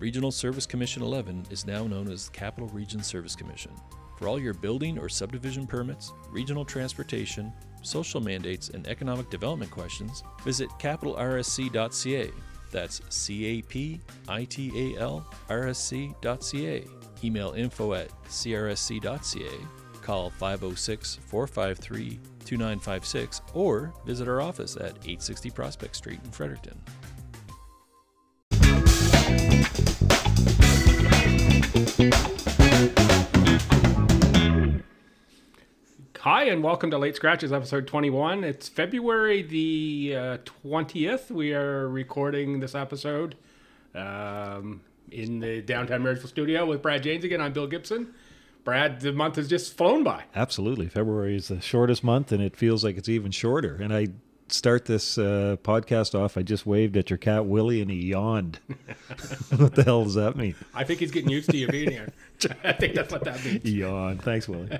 Regional Service Commission 11 is now known as the Capital Region Service Commission. For all your building or subdivision permits, regional transportation, social mandates, and economic development questions, visit capitalrsc.ca. That's C A P I T A L R S C.ca. Email info at crsc.ca. Call 506 453 2956 or visit our office at 860 Prospect Street in Fredericton. Hi, and welcome to Late Scratches, episode 21. It's February the uh, 20th. We are recording this episode um, in the downtown Marysville studio with Brad Janes again. I'm Bill Gibson. Brad, the month has just flown by. Absolutely. February is the shortest month, and it feels like it's even shorter. And I start this uh, podcast off. I just waved at your cat, Willie, and he yawned. what the hell does that mean? I think he's getting used to you being here. I think that's what that means. Yawn. Thanks, Willie.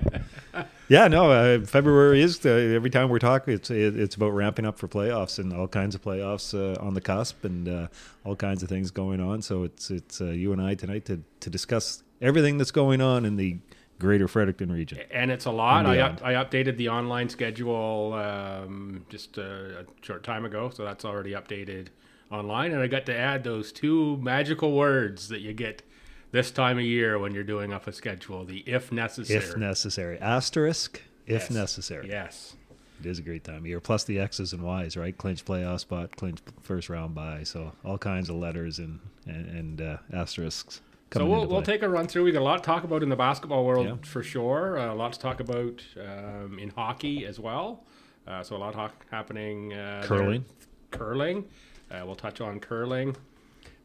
yeah, no. Uh, February is uh, every time we're talking, it's it's about ramping up for playoffs and all kinds of playoffs uh, on the cusp and uh, all kinds of things going on. So it's it's uh, you and I tonight to to discuss everything that's going on in the greater Fredericton region. And it's a lot. I, up, I updated the online schedule um, just a, a short time ago, so that's already updated online. And I got to add those two magical words that you get this time of year when you're doing up a schedule the if necessary. If necessary. Asterisk, if Yes. necessary. Yes. It is a great time of year. Plus the X's and Y's, right? Clinch playoff spot, clinch first round bye. So all kinds of letters and and, and uh, asterisks. So we'll, we'll take a run through. We got a lot to talk about in the basketball world Yeah. for sure. Uh, a lot to talk about um, in hockey as well. Uh, so a lot hoc- happening. Uh, there. Curling. Curling. Uh, we'll touch on curling.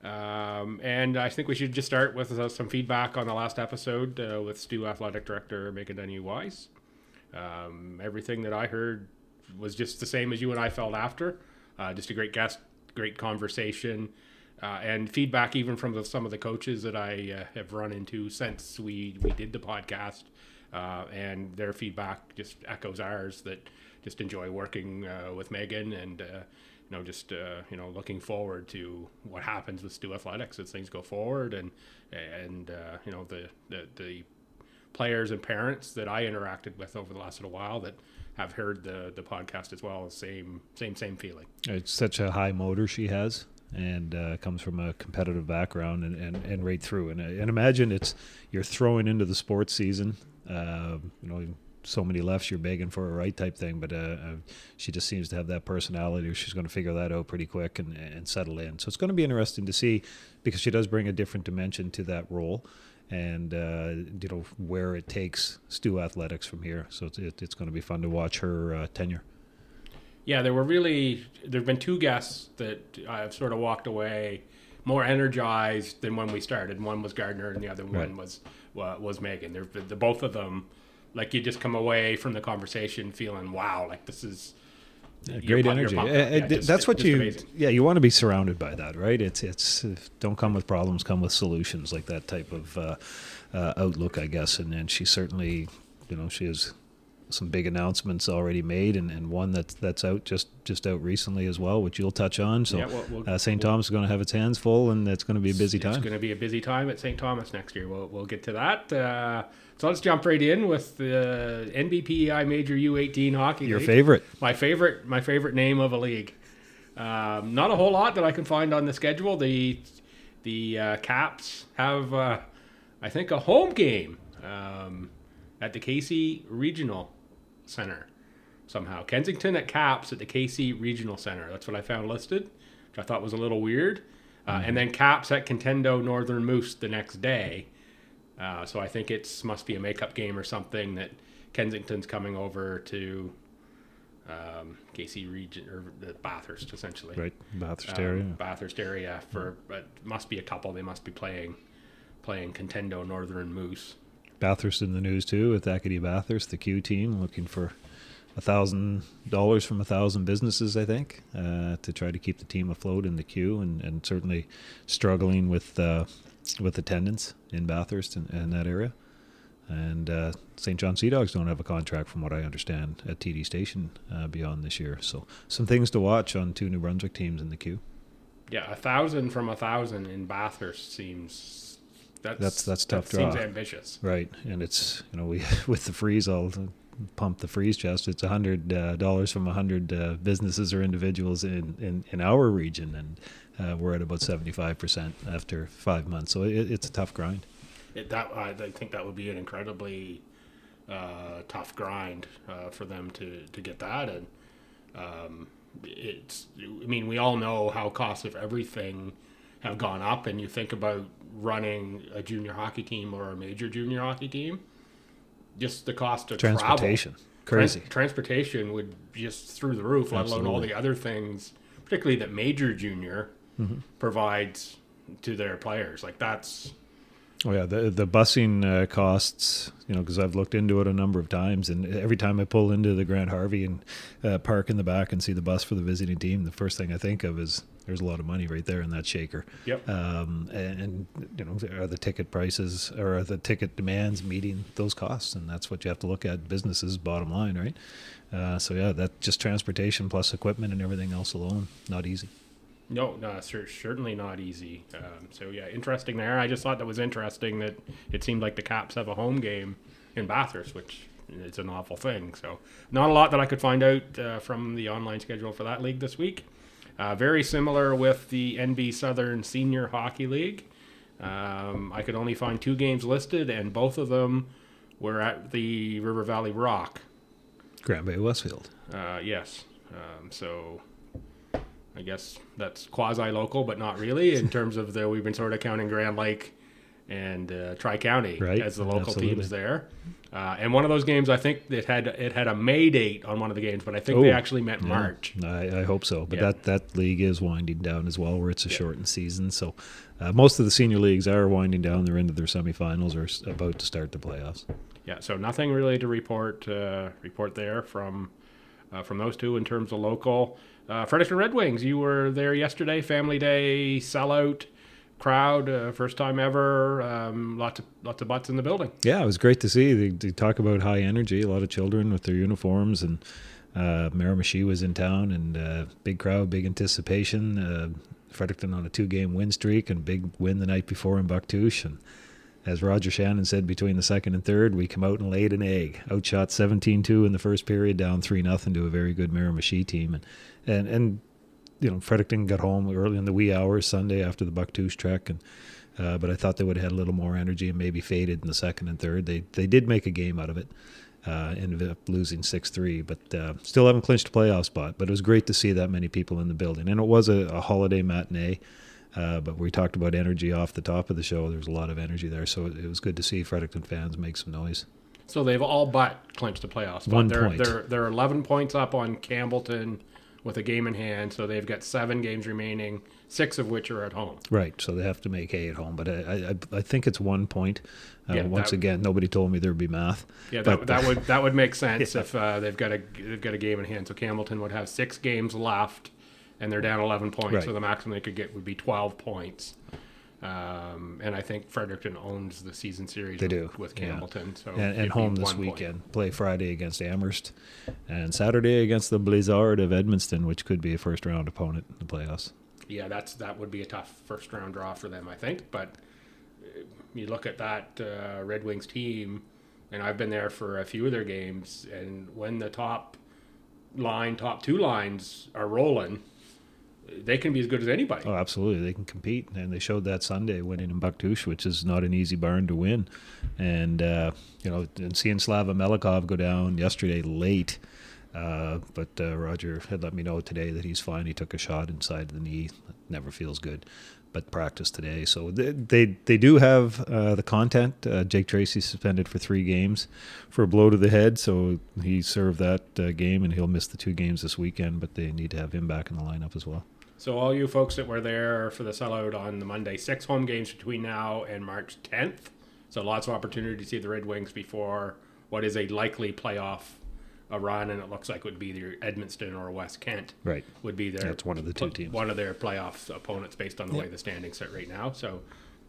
Um, and I think we should just start with uh, some feedback on the last episode uh, with Stu Athletic Director Megan Denny Wise. Um, everything that I heard was just the same as you and I felt after. Uh, just a great guest, great conversation, uh, and feedback even from the, some of the coaches that I uh, have run into since we, we did the podcast. Uh, and their feedback just echoes ours that just enjoy working uh, with Megan and, uh, you know, just, uh, you know, looking forward to what happens with Stu Athletics as things go forward and, and you know, the, the, the players and parents that I interacted with over the last little while that have heard the the podcast as well. Same same same feeling. It's such a high motor she has, and uh, comes from a competitive background and, and, and right through. And, and imagine it's you're throwing into the sports season. Uh, you know, so many lefts, you're begging for a right type thing. But uh, uh, she just seems to have that personality. She's going to figure that out pretty quick and, and settle in. So it's going to be interesting to see because she does bring a different dimension to that role. And uh, you know where it takes Stu Athletics from here, so it's, it, it's going to be fun to watch her uh, tenure. Yeah, there were really there've been two guests that I've sort of walked away more energized than when we started. One was Gardner, and the other Right. one was wa- was Megan. They're the both of them. Like you just come away from the conversation feeling, wow, like this is Yeah, great pu- you're energy. Uh, uh, Yeah, just- that's what you. amazing. Yeah, you want to be surrounded by that, right? It's it's don't come with problems, come with solutions, like that type of uh, uh, outlook, I guess. And and she certainly, you know, she has some big announcements already made, and, and one that's that's out just just out recently as well, which you'll touch on. So Yeah, we'll- we'll- uh, St. Thomas is going to have its hands full, and it's going to be a busy time. It's going to be a busy time at St. Thomas next year. We'll, we'll get to that. Uh, so let's jump right in with the NBPEI Major U18 Hockey Your League. favorite? My favorite, my favorite name of a league. Um, not a whole lot that I can find on the schedule. The the uh, Caps have, uh, I think, a home game um, at the KC Regional Center. Somehow, Kensington at Caps at the KC Regional Center. That's what I found listed, which I thought was a little weird. Uh, And then Caps at Contendo Northern Moose the next day. Uh, so I think it's must be a makeup game or something that Kensington's coming over to um, Casey region or the Bathurst essentially. Right, Bathurst Um, area. Bathurst area for but must be a couple. They must be playing playing Contendo Northern Moose. Bathurst in the news too with Acadie Bathurst, the Q team, looking for a thousand dollars from a thousand businesses, I think, uh, to try to keep the team afloat in the queue, and, and certainly struggling with uh, with attendance in Bathurst and, and that area. And uh, St. John Sea Dogs don't have a contract, from what I understand, at TD Station uh, beyond this year. So some things to watch on two New Brunswick teams in the queue. Yeah, a thousand from a thousand in Bathurst seems that's That's- that's tough that Seems ambitious. Right, and it's you know we with the freeze, I'll pump the freeze chest. It's a hundred uh, dollars from a hundred uh, businesses or individuals in, in, in our region, and uh, we're at about seventy five percent after five months. So it, it's a tough grind. It, that I, I think that would be an incredibly uh, tough grind uh, for them to, to get that, and um, it's. I mean, we all know how cost of everything have gone up, and you think about running a junior hockey team or a major junior hockey team, just the cost of Transportation, travel. crazy. Trans- transportation would just through the roof, let alone all the other things, particularly that major junior Mm-hmm. provides to their players. Like that's Oh yeah, the the busing uh, costs, you know, because I've looked into it a number of times, and every time I pull into the Grant Harvey and uh, park in the back and see the bus for the visiting team, the first thing I think of is there's a lot of money right there in that shaker. Yep. Um, and, and you know, are the ticket prices or are the ticket demands meeting those costs? And that's what you have to look at. Businesses, bottom line, right? Uh, so yeah, that just transportation plus equipment and everything else alone, not easy. No, no, cer- certainly not easy. Um, so yeah, interesting there. I just thought that was interesting that it seemed like the Caps have a home game in Bathurst, which is an awful thing. So not a lot that I could find out uh, from the online schedule for that league this week. Uh, very similar with the NB Southern Senior Hockey League. Um, I could only find two games listed, and both of them were at the River Valley Rock. Grand Bay Westfield. Uh, yes. Um, so I guess that's quasi local, but not really in terms of the we've been sort of counting Grand Lake and uh, Tri County Right, as the local absolutely. teams there. Uh, and one of those games, I think it had it had a May date on one of the games, but I think they Oh, actually meant Yeah, March. I, I hope so. But Yeah. that, that league is winding down as well, where it's a shortened season. So uh, most of the senior leagues are winding down. They're into their semifinals or about to start the playoffs. Yeah, so nothing really to report uh, report there from uh, from those two in terms of local. Uh, Fredericton Red Wings, you were there yesterday, family day sellout crowd, uh, first time ever. Um, lots of lots of butts in the building. Yeah, it was great to see. They, they talk about high energy. A lot of children with their uniforms, and uh, Miramichi was in town, and uh, big crowd, big anticipation. Uh, Fredericton on a two-game win streak, and big win the night before in Bouctouche. And as Roger Shannon said, between the second and third, we come out and laid an egg. Outshot 17-2 in the first period, down three nothing to a very good Miramichi team, and and and you know Fredericton got home early in the wee hours Sunday after the Bouctouche trek, and uh, but I thought they would have had a little more energy and maybe faded in the second and third. They they did make a game out of it, uh, ended up losing six three, but uh, still haven't clinched a playoff spot. But it was great to see that many people in the building, and it was a, a holiday matinee. Uh, but we talked about energy off the top of the show. There was a lot of energy there, so it, it was good to see Fredericton fans make some noise. So they've all but clinched the playoffs. spot. One they're, point. They're they're 11 points up on Campbellton with a game in hand. So they've got seven games remaining, six of which are at home. Right, so they have to make hay at home, but I I, I think it's one point. Uh, Yeah, once that- again, nobody told me there'd be math. Yeah, But- that, that would that would make sense if uh, they've got a they've got a game in hand. So Campbellton would have six games left, and they're down 11 points. Right. So the maximum they could get would be 12 points. Um, and I think Fredericton owns the season series. They with, do, with yeah. Campbellton. So and, and home this one point. weekend. Play Friday against Amherst, and Saturday against the Blizzard of Edmundston, which could be a first round opponent in the playoffs. Yeah, that's that would be a tough first round draw for them, I think. But uh, you look at that uh, Red Wings team, and I've been there for a few of their games, and when the top line, top two lines are rolling, they can be as good as anybody. Oh, absolutely, they can compete, and they showed that Sunday winning in Bouctouche, which is not an easy barn to win. And uh, you know, and seeing Slava Melikov go down yesterday late. Uh, but uh, Roger had let me know today that he's fine. He took a shot inside the knee. Never feels good, but practice today. So they they, they do have uh, the content. Uh, Jake Tracy suspended for three games for a blow to the head, so he served that uh, game, and he'll miss the two games this weekend. But they need to have him back in the lineup as well. So all you folks that were there for the sellout on the Monday, six home games between now and March 10th. So lots of opportunity to see the Red Wings before what is a likely playoff a run, and it looks like it would be either Edmundston or West Kent. Right. Would be their That's one of the two teams. One of their playoff opponents based on the way the standings sit right now. So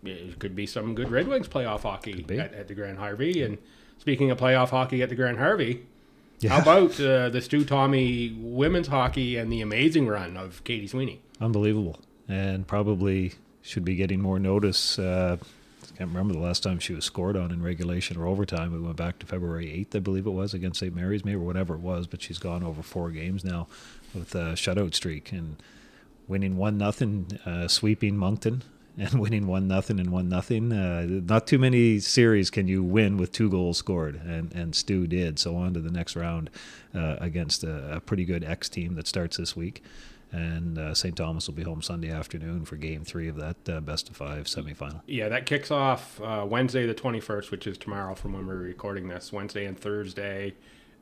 it could be some good Red Wings playoff hockey at, at the Grant Harvey. And speaking of playoff hockey at the Grant Harvey, Yeah. how about uh, the Stu Tommy women's hockey and the amazing run of Katie Sweeney? Unbelievable. and probably should be getting more notice. Uh, I can't remember the last time she was scored on in regulation or overtime. We went back to February 8th, I believe it was, against St. Mary's, maybe or whatever it was. But she's gone over four games now with a shutout streak and winning one nothing, uh, sweeping Moncton and winning one nothing and one nothing. Uh, not too many series can you win with two goals scored, and and Stu did. So on to the next round uh, against a, a, pretty good X team that starts this week. And uh, St. Thomas will be home Sunday afternoon for Game Three of that uh, best of five semifinal. Yeah, that kicks off uh, Wednesday the twenty first, which is tomorrow from when we're recording this. Wednesday and Thursday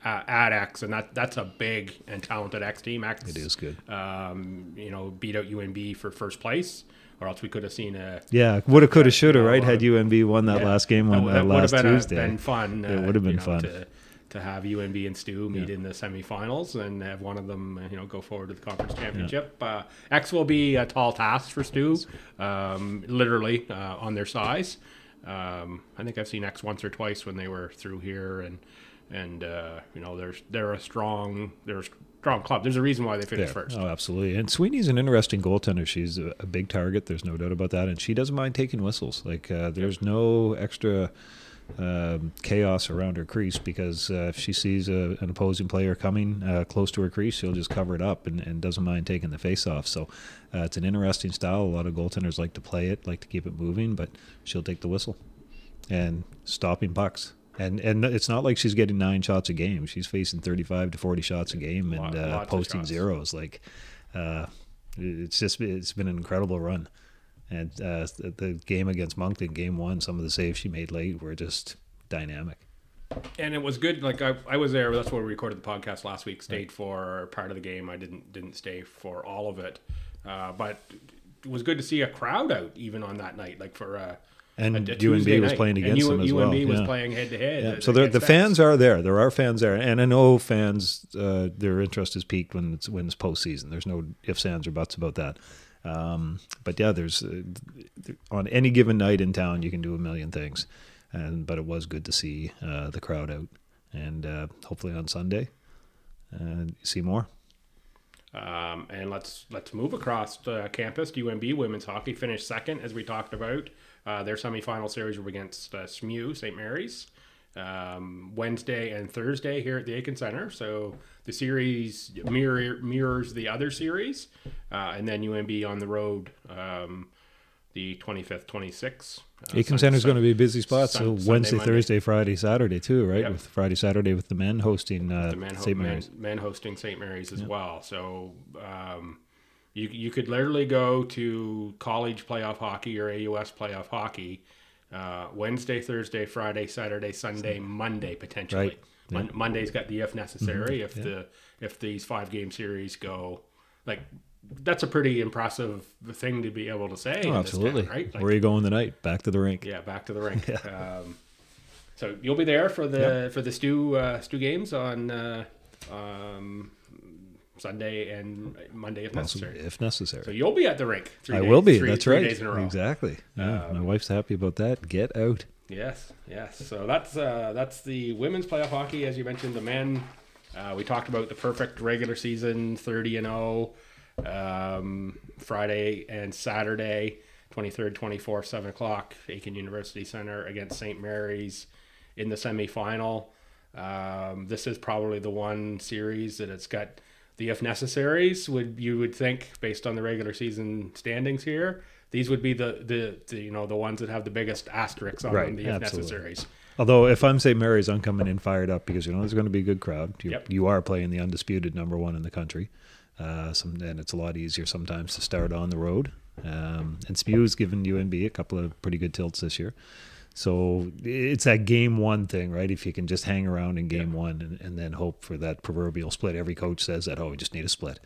uh, at X, and that that's a big and talented X team. X, it is good. Um, you know, beat out UNB for first place, or else we could have seen a yeah, woulda, coulda, shoulda, right? Had UNB won that yeah, last game on that, uh, last been Tuesday, a, been fun. it would have been know, fun. To, to have UNB and Stu meet yeah. in the semifinals and have one of them, you know, go forward to the conference championship. Yeah. Uh, X will be a tall task for Stu, um, literally uh, on their size. Um, I think I've seen X once or twice when they were through here, and and uh, you know they're they're a strong they're strong club. There's a reason why they finished yeah. first. Oh, absolutely. And Sweeney's an interesting goaltender. She's a, a, big target. There's no doubt about that, and she doesn't mind taking whistles. Like uh, there's no extra um, chaos around her crease because uh, if she sees a, an opposing player coming uh, close to her crease, she'll just cover it up and, and doesn't mind taking the face off. So uh, it's an interesting style. A lot of goaltenders like to play it, like to keep it moving, but she'll take the whistle and stopping pucks. And and it's not like she's getting nine shots a game. She's facing thirty five to forty shots a game and uh, posting zeros. Like uh, it's just it's been an incredible run. And uh, the game against Moncton, game one, some of the saves she made late were just dynamic. And it was good. Like I, I was there. That's where we recorded the podcast last week. Stayed right. for part of the game. I didn't didn't stay for all of it, uh, but it was good to see a crowd out even on that night. Like for uh, and a, a UNB was playing against U- them as UNB well. UNB was yeah. playing head to head. So the fans are there. There are fans there, and I know fans. Uh, their interest is peaked when it's when it's postseason. There's no ifs, ands, or buts about that. Um, but yeah, there's uh, on any given night in town, you can do a million things, and but it was good to see uh, the crowd out, and uh, hopefully on Sunday, uh, see more. Um, and let's let's move across campus. UNB women's hockey finished second, as we talked about. Uh, their semifinal series were against uh, SMU St. Mary's um, Wednesday and Thursday here at the Aitken Center. So the series mirror, mirrors the other series, uh, and then UNB on the road um, the 25th, 26th. Uh, Aitken Center is going to be a busy spot. Sun, so Wednesday, Sunday, Thursday, Friday, Saturday too, right? Yep. With Friday, Saturday with the men hosting uh, St. Mary's. Men, men, hosting St. Mary's as yep. well. So um, you you could literally go to college playoff hockey or AUS playoff hockey uh, Wednesday, Thursday, Friday, Saturday, Sunday, Monday potentially. Right. Mon- Monday's got the if necessary. Mm-hmm. If the if these five game series go like that's a pretty impressive thing to be able to say. Oh, absolutely. Town, right? Like, Where are you going tonight? Back to the rink. Yeah, back to the rink. yeah. um, so you'll be there for the yep. for the stew uh, Stu games on uh, um, Sunday and Monday if necessary. If necessary. So you'll be at the rink. I days, will be. Three, That's three right. Days in a row. Exactly. Yeah, um, my wife's happy about that. Get out. Yes, yes. So that's uh, that's the women's playoff hockey, as you mentioned. The men, uh, we talked about the perfect regular season, thirty and zero, oh, um, Friday and Saturday, twenty third, twenty fourth, seven o'clock, Aitken University Center against St. Mary's in the semifinal. Um, this is probably the one series that it's got the if necessaries would you would think based on the regular season standings here these would be the the, the you know the ones that have the biggest asterisks on right, them the if necessaries although if i'm St. Mary's i'm coming in fired up because you know there's going to be a good crowd you, yep. you are playing the undisputed number one in the country uh, some, and it's a lot easier sometimes to start on the road um, and SMU's given UNB a couple of pretty good tilts this year so it's that game one thing, right? If you can just hang around in game yeah. one and, and then hope for that proverbial split. Every coach says that, oh, we just need a split.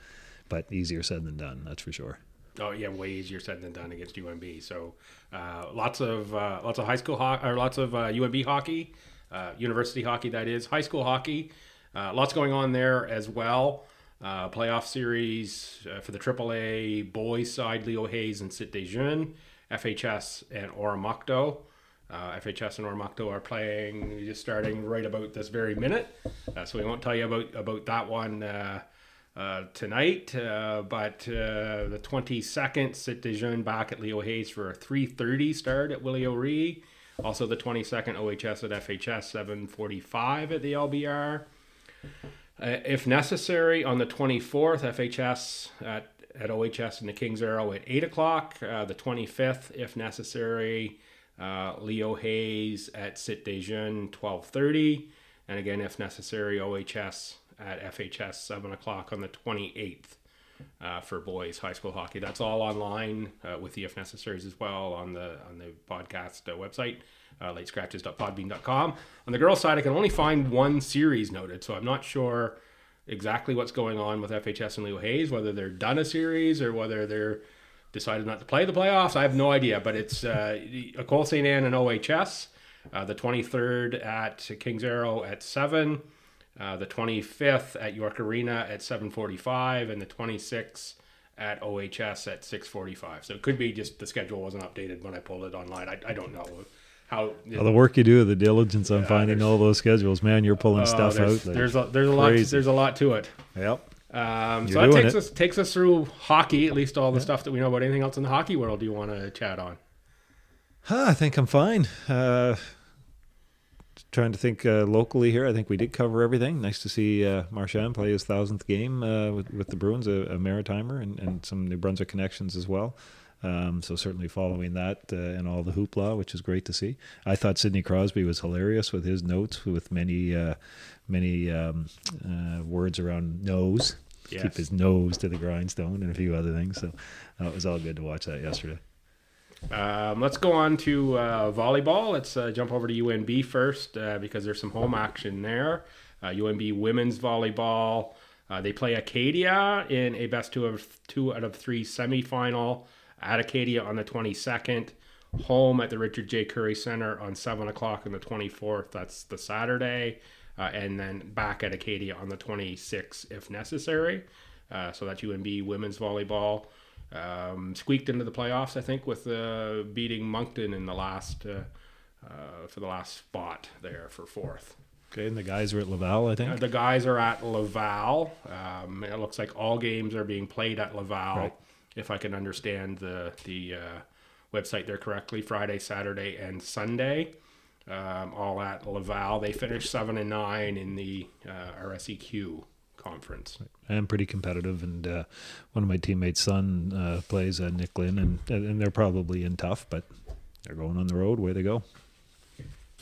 But easier said than done, that's for sure. Oh yeah, way easier said than done against UNB. So uh, lots of uh, lots of high school hockey or lots of uh, UNB hockey, uh, university hockey that is, high school hockey. Uh, lots going on there as well. Uh, playoff series for the AAA boys side: Leo Hayes and Jeune, FHS and Oromocto. Uh, FHS and Oromocto are playing, just starting right about this very minute. Uh, so we won't tell you about about that one uh, uh, tonight. Uh, but uh, the 22nd, Sit back at Leo Hayes for a 3.30 start at Willie O'Ree. Also the 22nd, OHS at FHS, 7.45 at the LBR. Uh, if necessary, on the 24th, FHS at, at OHS in the King's Arrow at 8 o'clock. Uh, the 25th, if necessary, uh, Leo Hayes at Cité des Jeunes, 12.30. And again, if necessary, OHS at FHS, 7 o'clock on the 28th. Uh, for boys high school hockey. That's all online uh, with the if necessaries as well on the on the podcast uh, website, uh, latescratches.podbean.com. On the girls' side, I can only find one series noted, so I'm not sure exactly what's going on with FHS and Leo Hayes, whether they're done a series or whether they're decided not to play the playoffs. I have no idea, but it's uh, Ecole St. Anne and OHS. Uh, the 23rd at Kings Arrow at 7. Uh, the 25th at York Arena at 7:45, and the 26th at OHS at 6:45. So it could be just the schedule wasn't updated when I pulled it online. I, I don't know how. Well, the work you do, the diligence on Yeah, finding all those schedules, man, you're pulling uh, stuff there's, out. there's a there's a lot crazy. there's a lot to it. yep. Um, so that takes it. us takes us through hockey, at least all the stuff that we know about. Anything else in the hockey world Do you want to chat on? Huh, I think I'm fine. Uh, trying to think uh, locally here. I think we did cover everything. Nice to see uh, Marchand play his thousandth game uh, with, with the Bruins, a, a Maritimer, and, and some New Brunswick connections as well. Um, so certainly following that uh, and all the hoopla, which is great to see. I thought Sidney Crosby was hilarious with his notes, with many uh, many um, uh, words around nose. Yes. Keep his nose to the grindstone and a few other things. So uh, it was all good to watch that yesterday. Um, let's go on to uh, volleyball. Let's uh, jump over to UNB first uh, because there's some home action there. Uh, UNB women's volleyball. Uh, they play Acadia in a best two of two out of three semifinal at Acadia on the 22nd. Home at the Richard J. Currie Center on 7 o'clock on the 24th. That's the Saturday. Uh, and then back at Acadia on the 26th if necessary. Uh, so that's UNB women's volleyball. Um, squeaked into the playoffs, I think, with uh, beating Moncton in the last uh, uh, for the last spot there for fourth. Okay, and the guys are at Laval, I Uh, think. the guys are at Laval. Um, it looks like all games are being played at Laval, Right. If I can understand the the uh, website there correctly. Friday, Saturday, and Sunday, um, all at Laval. They finished seven and nine in the uh, RSEQ conference. I'm pretty competitive. And uh, one of my teammates' son uh, plays uh, Nick Lynn, and and they're probably in tough, but they're going on the road. Way they go!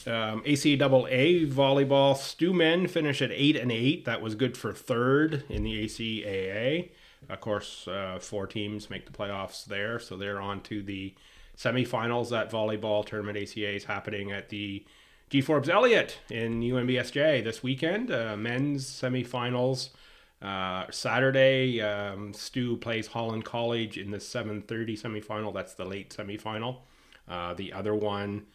Um, ACAA volleyball, Stu men finish at eight and eight. That was good for third in the ACAA. Of course, uh, four teams make the playoffs there, so they're on to the semifinals. That volleyball tournament ACA is happening at the G Forbes Elliott in UNBSJ this weekend. Uh, men's semifinals. Uh, Saturday, um, Stu plays Holland College in the 7:30 semifinal. That's the late semifinal. Uh, the other one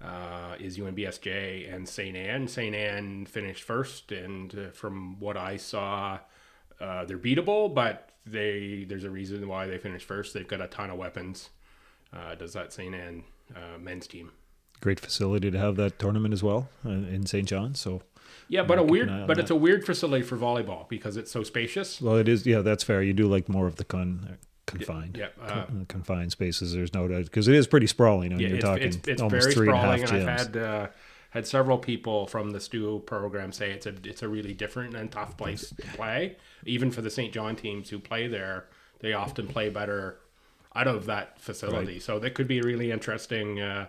uh, is UNBSJ and St. Anne. St. Anne finished first, and uh, from what I saw, uh, they're beatable, but they there's a reason why they finished first. They've got a ton of weapons. Uh, does that St. Anne uh, men's team? Great facility to have that tournament as well uh, in St. John. So, Yeah, but a weird, but that. it's a weird facility for volleyball because it's so spacious. well, it is. Yeah, that's fair. You do like more of the con uh, confined, Yeah, uh, con- confined spaces. There's no doubt because it is pretty sprawling. I mean, yeah, you're it's, talking it's, it's almost very three and a half sprawling, and gyms. I've had uh, had several people from the Stu program say it's a it's a really different and tough place to play. Even for the St. John teams who play there, they often play better out of that facility. So that could be a really interesting, uh,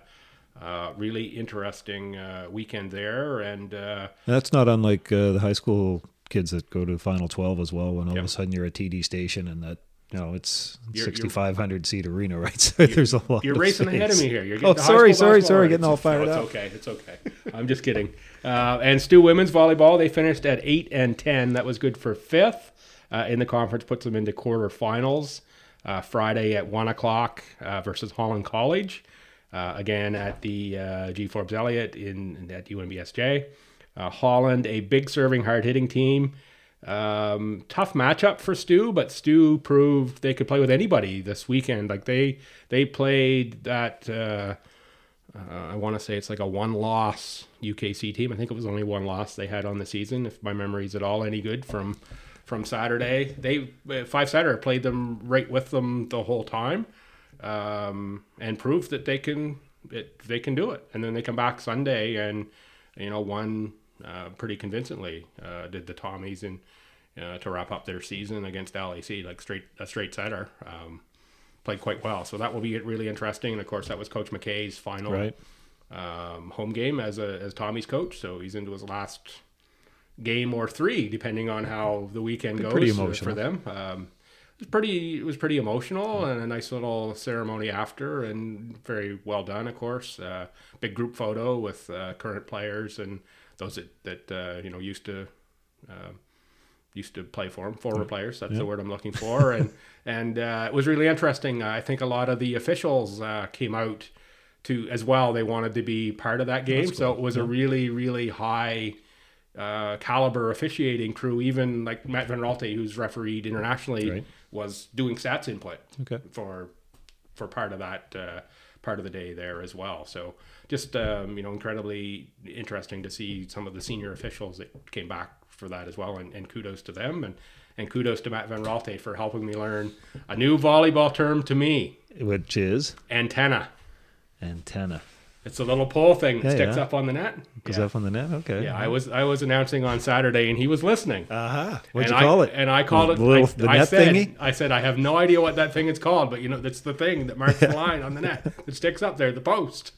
uh, really interesting uh, weekend there. And uh, That's not unlike uh, the high school kids that go to final 12 as well when all of a sudden you're a TD station and that you know it's You're- you're- 6500 seat arena right so there's a lot You're racing ahead of me here. You're oh sorry sorry sorry getting all fired no, up It's okay. It's okay. I'm just kidding. Uh, and Stu women's volleyball, they finished at eight and ten. That was good for fifth uh, in the conference. Puts them into quarterfinals. Uh, Friday at one o'clock uh, versus Holland College. Uh, again at the uh, G Forbes Elliott in at UNBSJ. Uh, Holland, a big serving, hard hitting team. Um, tough matchup for Stu, but Stu proved they could play with anybody this weekend. Like they they played that. Uh, uh, I want to say it's like a one loss UKC team. I think it was only one loss they had on the season, if my memory's at all any good from from Saturday. They uh, five setter played them right with them the whole time, um, and proved that they can it, they can do it. And then they come back Sunday and you know won uh, pretty convincingly. Uh, did the Tommies and uh, to wrap up their season against LAC like straight a straight setter. Um, played quite well, so that will be really interesting. And of course, that was Coach McKay's final Right. um, home game as a as Tommy's coach. So he's into his last game or three, depending on how the weekend goes Pretty uh, emotional. for them. Um, it was pretty it was pretty emotional and a nice little ceremony after, and very well done, of course. Uh, big group photo with uh, current players and those that that uh, you know used to. Uh, used to play for him, former players. That's the word I'm looking for, and and uh, it was really interesting. I think a lot of the officials uh, came out to as well. They wanted to be part of that game, so it was a really really high uh, caliber officiating crew. Even like Matt Van who's refereed internationally, Right. was doing stats input Okay. for for part of that uh, part of the day there as well. So just um, you know incredibly interesting to see some of the senior officials that came back for that as well, and, and kudos to them and. And kudos to Matt Van Ralte for helping me learn a new volleyball term to me, Which is antenna. antenna. It's a little pole thing that Yeah, sticks yeah. up on the net. Goes yeah. up on the net. Okay. yeah, I was I was announcing on Saturday, and he was listening. Uh huh. What'd and you call I, it? And I called it The little- I, the I net said, thingy? I said I have no idea what that thing is called, but you know that's the thing that marks the line on the net that sticks up there, the post.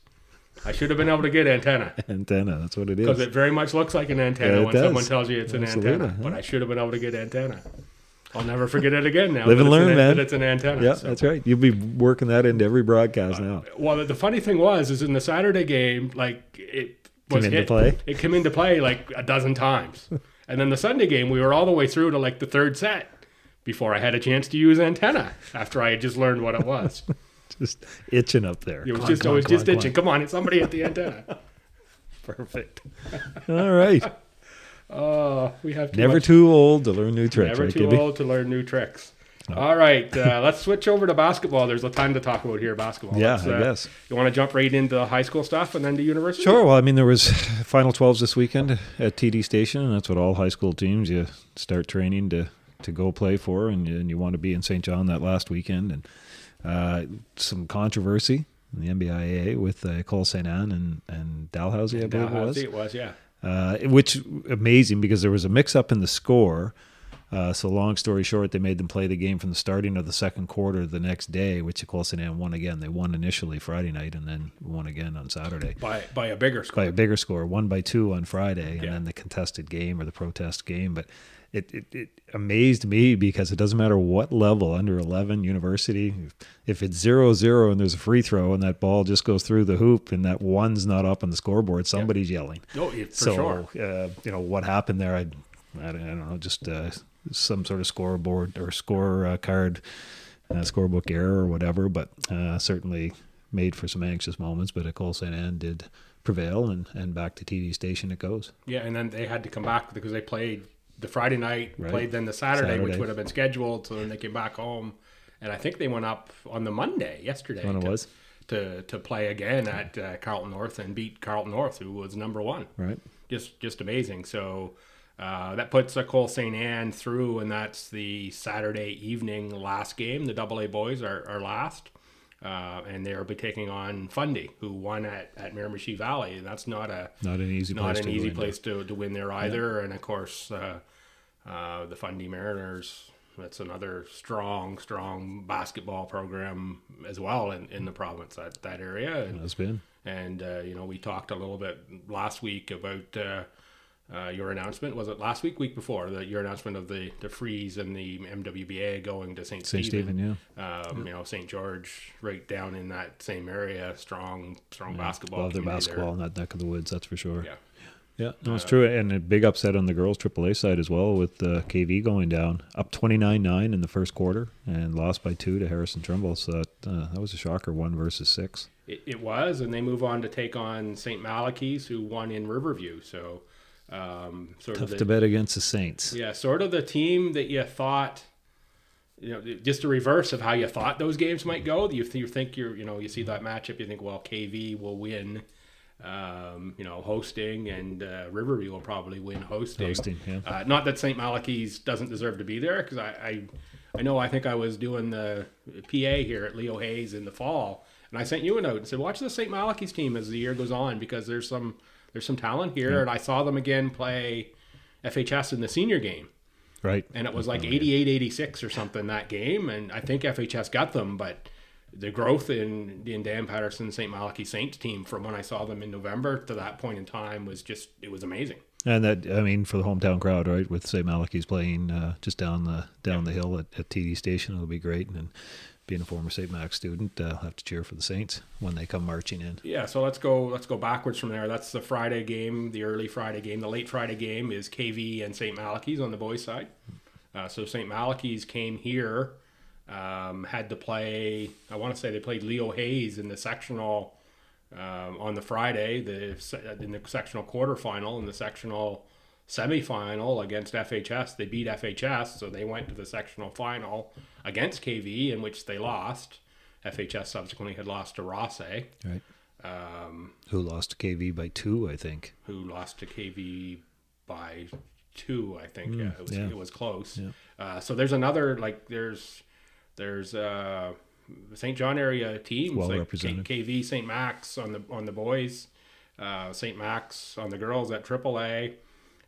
I should have been able to get antenna antenna. That's what it is. because it very much looks like an antenna Yeah, when does. someone tells you it's an Absolutely, antenna. But? I should have been able to get antenna. I'll never forget it again now. Live and learn, an- man. That it's an antenna. yeah, so. that's right. You'll be working that into every broadcast uh, now. Well, the funny thing was, is in the Saturday game, like it was into hit, play? It came into play like a dozen times, and then the Sunday game, we were all the way through to like the third set before I had a chance to use antenna after I had just learned what it was. Just itching up there. It was just, I was just itching. Come on, it's somebody at the antenna. Perfect. All right. Oh, we have Never much- too old to learn new tricks, never right, too Gibby? old to learn new tricks. All right, uh, let's switch over to basketball. There's a ton to talk about here. Basketball. Yeah, Let's, I uh, guess. You want to jump right into high school stuff and then to university? Sure. Well, I mean, there was final 12s this weekend at TD Station, and that's what all high school teams you start training to to go play for, and you, and you want to be in St. John that last weekend, and uh, some controversy in the NBIA with uh, Cole St. Anne and and Dalhousie, I believe it was. Dalhousie it was, yeah. Uh, which amazing because there was a mix up in the score. Uh, so long story short, they made them play the game from the starting of the second quarter the next day, which of course they won again. They won initially Friday night and then won again on Saturday By by a bigger score. by a bigger score, one by two on Friday, and Yeah. then the contested game or the protest game. But it, it, it amazed me because it doesn't matter what level, under 11, university, if it's zero zero and there's a free throw and that ball just goes through the hoop and that one's not up on the scoreboard, somebody's yelling Oh, yeah, for so sure. uh, you know what happened there. I, I, don't, I don't know, just uh, some sort of scoreboard or score uh, card, uh, scorebook error or whatever. But uh, certainly made for some anxious moments. But Cole St. Anne did prevail, and, and back to TD Station it goes. Yeah, and then they had to come back because they played the Friday night, Right. played then the Saturday, which would have been scheduled. So then they came back home, and I think they went up on the Monday yesterday. When it to, was? to to play again at uh, Carleton North and beat Carleton North, who was number one. Right. Just just amazing. So. Uh, that puts uh, Cole St. Anne through, and that's the Saturday evening last game. The Double A boys are, are last, uh, and they'll be taking on Fundy, who won at, at Miramichi Valley. And that's not a Not an easy not place an to easy place to, to win there either. And of course, uh, uh, the Fundy Mariners. That's another strong, strong basketball program as well in, in the province that that area. And, Has been. and uh, you know, we talked a little bit last week about uh, uh, your announcement. Was it last week, week before? The, your announcement of the the freeze and the MWBA going to St. St. Stephen. Stephen, Um, You know, St. George, right down in that same area. Strong, strong basketball. Love their community there. basketball in that neck of the woods, that's for sure. Yeah. Yeah, no, it's true. And a big upset on the girls' AAA side as well with uh, KV going down, up 29 9 in the first quarter and lost by two to Harrison Trimble. So that, uh, that was a shocker, one versus six. It, it was, and they move on to take on St. Malachy's, who won in Riverview. So, um, sort Tough of the, to bet against the Saints. yeah, sort of the team that you thought, you know, just a reverse of how you thought those games might go. You, th- you think you're, you know, you see that matchup, you think, well, KV will win. um, you know, hosting, and uh, Riverview will probably win hosting. Hosting, yeah. Uh, not that St. Malachy's doesn't deserve to be there, because I, I, I know I think I was doing the PA here at Leo Hayes in the fall, and I sent you a note and said, watch the St. Malachy's team as the year goes on, because there's some there's some talent here, and I saw them again play FHS in the senior game Right. and it was like 88 86 or something that game and i think fhs got them but the growth in in dan patterson st malachi saints team from when i saw them in november to that point in time was just it was amazing And that, I mean, for the hometown crowd, right? With St. Malachy's playing uh, just down the down the hill at, at TD Station, it'll be great. And being a former St. Mac student, uh, I'll have to cheer for the Saints when they come marching in. yeah so let's go let's go backwards from there that's the friday game the early friday game the late friday game is kv and st malachy's on the boys side uh, so st malachy's came here um, had to play i want to say they played leo hayes in the sectional um, on the Friday, the in the sectional quarterfinal in the sectional semifinal against FHS. They beat FHS, so they went to the sectional final against KV, in which they lost. FHS subsequently had lost to Rothesay, Right. um, Who lost to KV by two, I think. who lost to KV by two. I think yeah, it was yeah. it was close. Yeah. Uh, so there's another like there's there's uh, St. John area teams Well like represented. K- KV St. Max on the on the boys, uh, St. Max on the girls at AAA.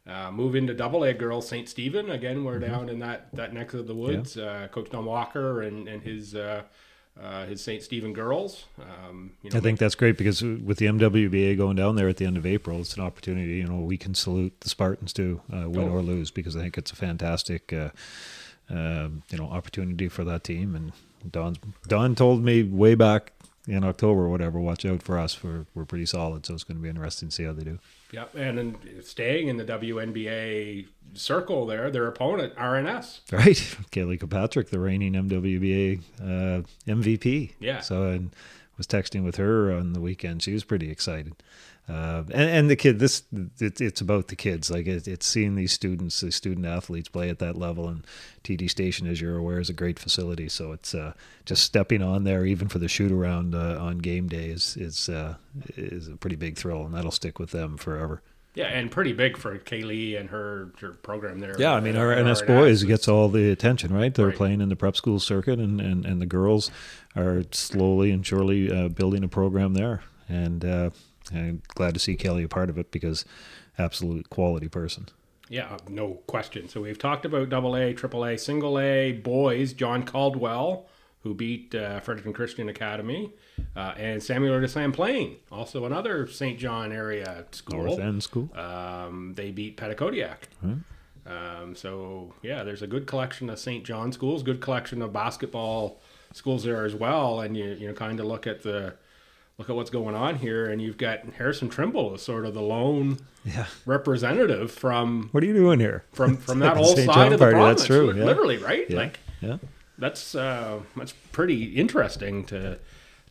Uh, move into double A girls, St. Stephen. Again, we're Mm-hmm. down in that, that neck of the woods. Uh, Coach Don Walker and, and his uh, uh, his St. Stephen girls. Um, you know, I think that's great because with the MWBA going down there at the end of April, it's an opportunity. You know, we can salute the Spartans too, uh, win Oh. or lose, because I think it's a fantastic, uh, uh, you know, opportunity for that team. And Don Don told me way back in October or whatever, watch out for us. We're we're pretty solid, so it's going to be interesting to see how they do. Yep, and then staying in the MWBA circle there, their opponent RNS. Right, Kaylee Kilpatrick, the reigning MWBA uh, MVP. Yeah. So and was texting with her on the weekend. She was pretty excited. Uh, and, and the kid, this it, it's about the kids. Like it, it's seeing these students, the student athletes, play at that level. And TD Station, as you're aware, is a great facility. So it's uh, just stepping on there, even for the shoot around uh, on game day, is is uh, is a pretty big thrill, and that'll stick with them forever. Yeah, and pretty big for Kaylee and her, her program there. Yeah, I mean, RNS boys gets all the attention, right? They're Right. playing in the prep school circuit, and, and, and the girls are slowly and surely uh, building a program there. And uh, I'm glad to see Kelly a part of it because absolute quality person. Yeah, no question. So we've talked about double A, triple A, single A boys. John Caldwell, who beat uh, Fredericton Christian Academy, uh, and Samuel de Plain, also another St. John area school. North End School. Um, they beat Petitcodiac. Um, so yeah, there's a good collection of St. John schools, good collection of basketball schools there as well, and you you know kind of look at the look at what's going on here, and you've got Harrison Trimble as sort of the lone Yeah. representative from What are you doing here? from from that the whole St. side John of the party, province. that's true, yeah. Literally, right? Yeah. Like Yeah. that's uh, that's pretty interesting to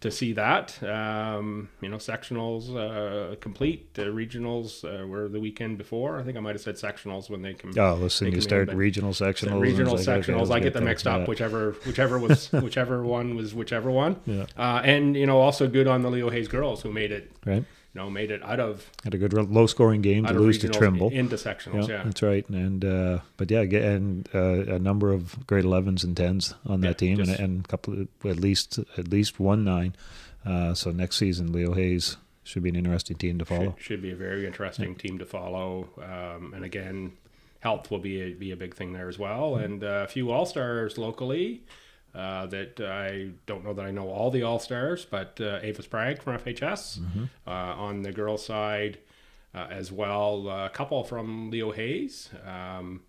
to see that. Um, you know, sectionals uh, complete. The regionals uh, were the weekend before. I think I might have said sectionals when they come. Oh, listen, you come in, start regional sectionals. regional like, sectionals. I get them mixed up. Whichever whichever was whichever one was whichever one. Yeah. Uh, and you know, also good on the Leo Hayes girls who made it. Right. You know, made it out of Had a good low scoring game to lose to Trimble. into sectionals. Yeah, Yeah. that's right. And uh, but yeah, and uh, a number of grade 11s and 10s on that Yeah, team, and, and a couple of, at least at least one nine. Uh, so next season, Leo Hayes should be an interesting team to follow. Should, should be a very interesting team to follow. Um, and again, health will be a, be a big thing there as well. Mm-hmm. And uh, a few all stars locally. Uh, that I don't know that I know all the all stars, but uh, Ava Sprague from FHS Mm-hmm. uh, on the girls' side uh, as well. A couple from Leo Hayes. Um,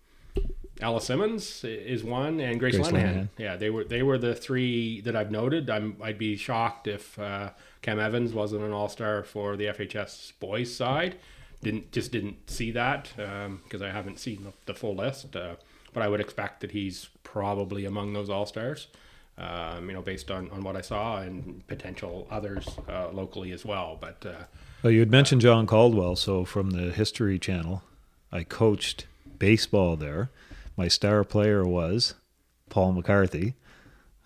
Ella Simmons is one, and Grace, Grace. Yeah, they were they were the three that I've noted. I'm I'd be shocked if uh, Cam Evans wasn't an All Star for the FHS boys side. Didn't just didn't see that because I haven't seen the, the full list. Uh, but I would expect that he's probably among those All Stars. Um, you know, based on, on what I saw and potential others uh, locally as well. But uh, Well, you had mentioned John Caldwell. So from the History Channel, I coached baseball there. My star player was Paul McCarthy.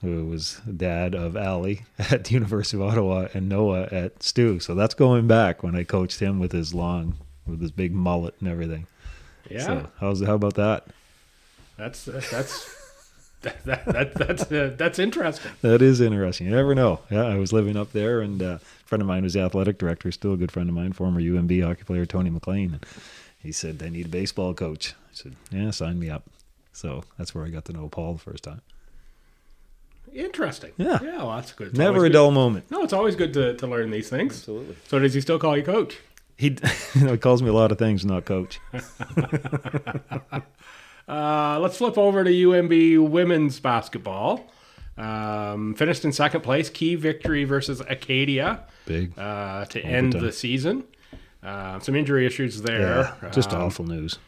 who was dad of Ali at the University of Ottawa and Noah at Stu. So that's going back when I coached him with his long, with his big mullet and everything. Yeah, So how's how about that? that's that's that, that, that that's uh, that's interesting. That is interesting. You never know. Yeah, I was living up there, and uh, a friend of mine was the athletic director, still a good friend of mine, former UNB hockey player Tony McLean. And he said, they need a baseball coach." I said, "Yeah, sign me up." So that's where I got to know Paul the first time. Interesting. Yeah. yeah. Well, that's good. It's Never always a good- dull moment. No, it's always good to, to learn these things. Absolutely. So does he still call you coach? He, you know, he calls me a lot of things, not coach. Uh, let's flip over to UNB women's basketball. Um, finished in second place, key victory versus Acadia Big. uh, to end the season. Uh, some injury issues there. Yeah, just Um, awful news.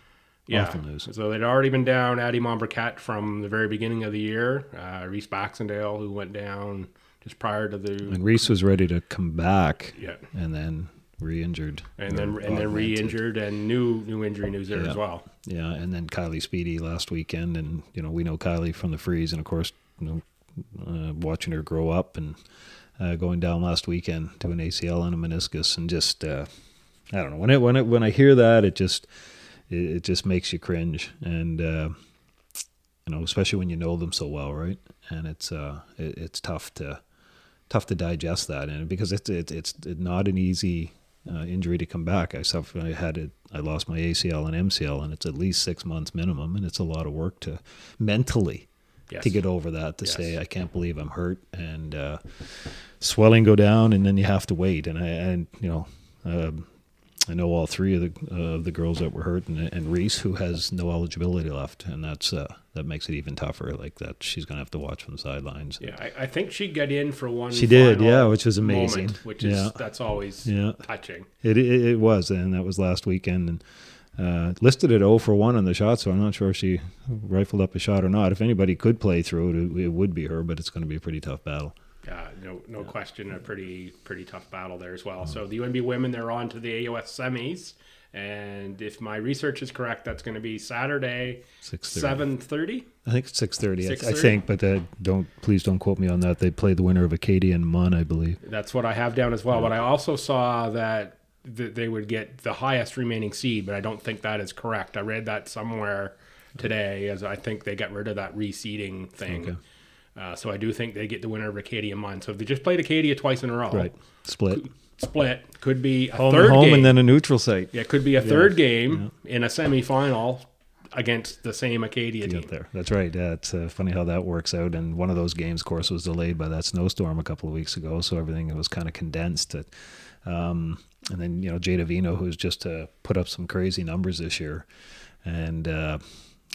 Yeah. Awful news. So they'd already been down Addie Mombricat from the very beginning of the year. Uh, Reese Baxendale, who went down just prior to the And Reese was ready to come back, yeah, and then re-injured, and then and then re-injured and new new injury news there Yeah. as well. Yeah, and then Kylie Speedy last weekend, and you know we know Kylie from the freeze, and of course, you know, uh, watching her grow up and uh, going down last weekend to an ACL and a meniscus, and just uh, I don't know when it when it when I hear that, it just it, it just makes you cringe, and uh, you know especially when you know them so well, right? And it's uh it, it's tough to tough to digest that, and because it's it's it's not an easy uh, injury to come back. I suffered. I had it. I lost my ACL and MCL, and it's at least six months minimum, and it's a lot of work to mentally Yes. to get over that. To Yes. say I can't believe I'm hurt, and uh, swelling go down, and then you have to wait. And I and you know. Um, I know all three of the uh, the girls that were hurt, and, and Reese, who has no eligibility left, and that's uh, that makes it even tougher. Like that, she's gonna have to watch from the sidelines. Yeah, I, I think she got in for one. She did, yeah, which was amazing. moment, which is Yeah. that's always Yeah. touching. It, it it was, and that was last weekend, and uh, listed at 0 for one on the shot. So I'm not sure if she rifled up a shot or not. If anybody could play through it, it, it would be her, but it's going to be a pretty tough battle. Uh, no, no question, a pretty pretty tough battle there as well. Mm-hmm. So the UNB women, they're on to the AUS semis, and if my research is correct, that's going to be Saturday, seven thirty. I think it's six thirty. I, I 6:30? think, but uh, don't please don't quote me on that. They play the winner of Acadia and Munn, I believe. That's what I have down as well. But I also saw that th- they would get the highest remaining seed, but I don't think that is correct. I read that somewhere today, as I think they got rid of that reseeding thing. Okay. Uh, so I do think they get the winner of Acadia Munn. So if they just played Acadia twice in a row, Right, split split could be a home third home, game. and then a neutral site. yeah, it could be a third game in a semifinal against the same Acadia team. There. That's right. Yeah, it's uh, funny how that works out. And one of those games, of course, was delayed by that snowstorm a couple of weeks ago, so everything was kind of condensed. It, um, and then you know Jada Vino, who's just uh, put up some crazy numbers this year, and uh,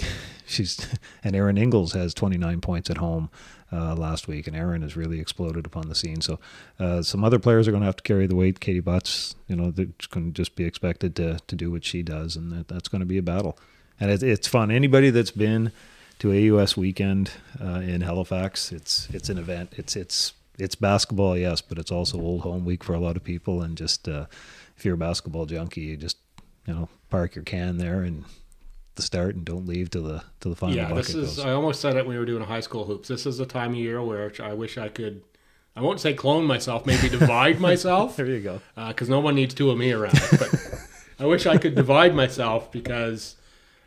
she's and Aaron Ingles has 29 points at home uh, last week, and Aaron has really exploded upon the scene. So uh, some other players are going to have to carry the weight. Katie Butts, you know, to just be expected to to do what she does, and that, that's going to be a battle. And it, it's fun. Anybody that's been to AUS weekend uh, in Halifax, it's it's an event. It's it's it's basketball, yes, but it's also old home week for a lot of people. And just uh, if you're a basketball junkie, you just you know park your can there and the start and don't leave till the till the final Yeah, this is. goes. I almost said it when we were doing high school hoops. This is the time of year where I wish I could. I won't say clone myself, maybe divide myself, there you go. because no one needs two of me around. But I wish I could divide myself because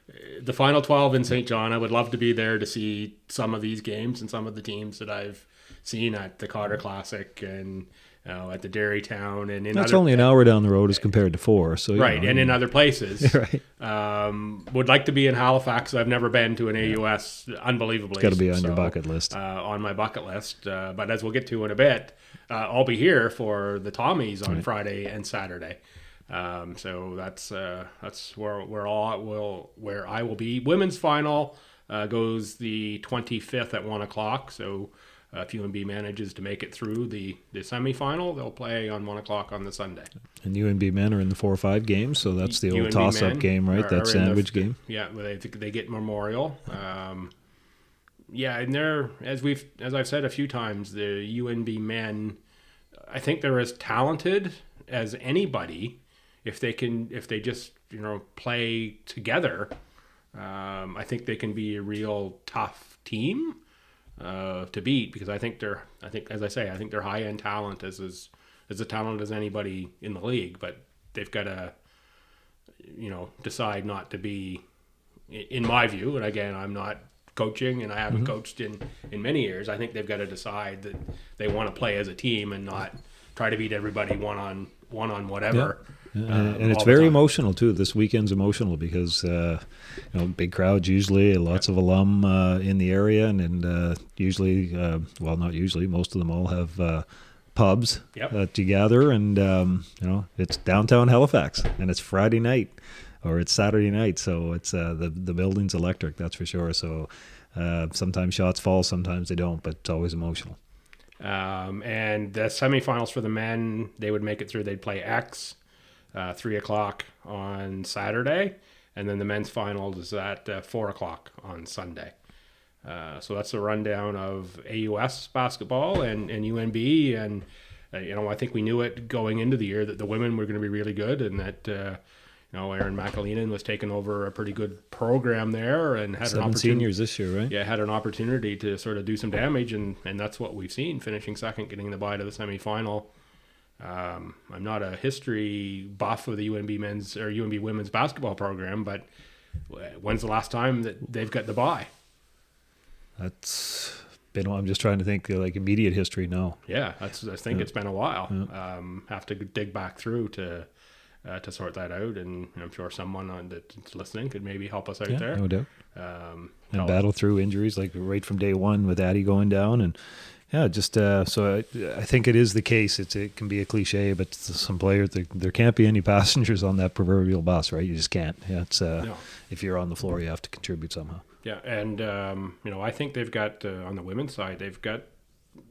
uh, the final twelve in St. John, I would love to be there to see some of these games and some of the teams that I've seen at the Carter Classic and know, at the Dairy Town and in That's other, only an hour down the road as compared to four. So right know, and in other places. right. Um, would like to be in Halifax. I've never been to an AUS. Unbelievably, it's Got to be on your bucket list. Uh, on my bucket list. Uh, but as we'll get to in a bit, uh, I'll be here for the Tommies on Friday and Saturday. Um, so that's uh, that's where where all will where I will be. Women's final uh, goes the 25th at one o'clock. So. Uh, if UNB manages to make it through the, the semifinal, they'll play on one o'clock on the Sunday. And UNB men are in the four or five games, so that's the old UNB toss-up game, right? are- that are in the- sandwich game. Yeah, they they get Memorial. Um, yeah, and they're as we've as I've said a few times, the UNB men, I think they're as talented as anybody if they can if they just you know play together. Um, I think they can be a real tough team. Uh, to beat because I think they're I think as I say I think they're high end talent as as as a talent as anybody in the league, but they've got to you know decide not to be in my view and again I'm not coaching and I haven't Mm-hmm. coached in in many years I think they've got to decide that they want to play as a team and not try to beat everybody one on one on whatever um, and it's very time. emotional too. This weekend's emotional because uh, you know big crowds usually, lots of alum uh, in the area, and, and uh, usually, uh, well, not usually, most of them all have uh, pubs Yep. that you gather, and um, you know it's downtown Halifax, and it's Friday night or it's Saturday night, so it's uh, the the building's electric, that's for sure. So uh, sometimes shots fall, sometimes they don't, but it's always emotional. Um, and the semifinals for the men, they would make it through. They'd play X, uh, three o'clock on Saturday, and then the men's finals is at uh, four o'clock on Sunday. Uh, so that's a rundown of AUS basketball and, and UNB. And, uh, you know, I think we knew it going into the year that the women were going to be really good and that, uh, you know, Aaron McAleenan was taking over a pretty good program there and had an Seven opportunity seniors this year, right? yeah, had an opportunity to sort of do some damage, and, and that's what we've seen, finishing second, getting the bye to the semifinal. Um, I'm not a history buff of the UNB men's or UNB women's basketball program, but when's the last time that they've got the bye? That's been. I'm just trying to think uh, like immediate history. No, Yeah, that's I think it's been a while. Um, have to dig back through to uh, to sort that out, and I'm sure someone on that's listening could maybe help us out yeah, there. no doubt. Um, and battle through injuries like right from day one with Addy going down and yeah just uh, so I, I think it is the case it's it can be a cliche but some players there, there can't be any passengers on that proverbial bus right you just can't yeah it's uh, No. if you're on the floor you have to contribute somehow Yeah, and um, you know, I think they've got uh, on the women's side, they've got,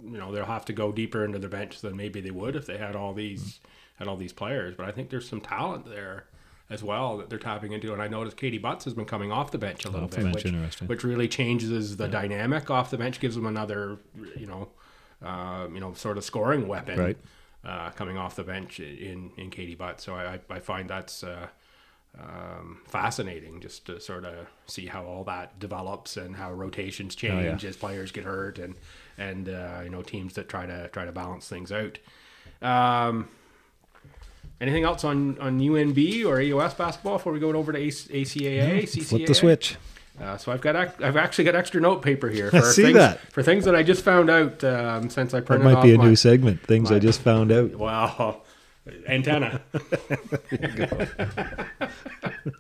you know, they'll have to go deeper into the bench than maybe they would if they had all these had all these players. But I think there's some talent there as well that they're tapping into. And I noticed Katie Butts has been coming off the bench a little Off bit, which, interesting. which really changes the dynamic off the bench, gives them another, you know, uh, you know, sort of scoring weapon Right. uh, coming off the bench in in Katie Butts. So I, I find that's. Uh, um, fascinating just to sort of see how all that develops and how rotations Oh, yeah. change as players get hurt and and uh, you know teams that try to try to balance things out. Um, anything else on on UNB or AUS basketball before we go over to AC, ACAA? Flip the switch Uh, so I've got I've actually got extra note paper here for see things that. for things that I just found out um, since I that printed might off be a my, new segment things my- I just found out Wow, antenna.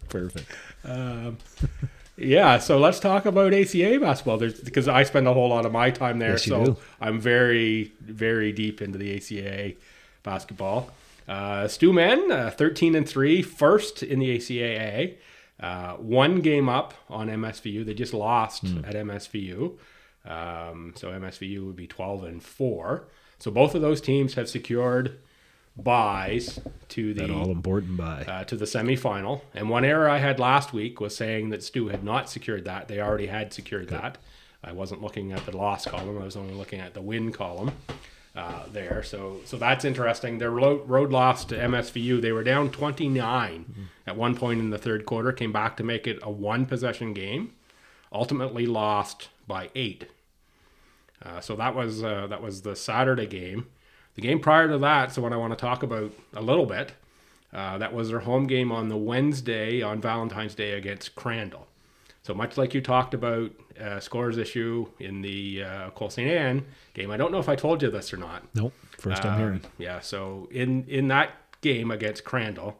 perfect Yeah, so let's talk about ACA basketball. There's because I spend a whole lot of my time there, Yes, so do. I'm very, very deep into the ACA basketball. Uh, Stu Men, uh, 13 and three, first in the ACAA. Uh, one game up on MSVU. They just lost Hmm. at MSVU, um, so MSVU would be 12 and four. So both of those teams have secured buys to the that all important buy uh, to the semifinal. And one error I had last week was saying that Stu had not secured that. They already had secured that. I wasn't looking at the loss column. I was only looking at the win column uh, there. So so that's interesting. Their road, loss to MSVU. They were down 29 at one point in the third quarter. Came back to make it a one possession game. Ultimately lost by eight. Uh, so that was uh, that was the Saturday game. The game prior to that, so what I want to talk about a little bit, uh, that was their home game on the Wednesday on Valentine's Day against Crandall. So much like you talked about uh, scores issue in the uh, Cole St. Anne game, I don't know if I told you this or not. nope first I'm Um, hearing Yeah, so in in that game against Crandall,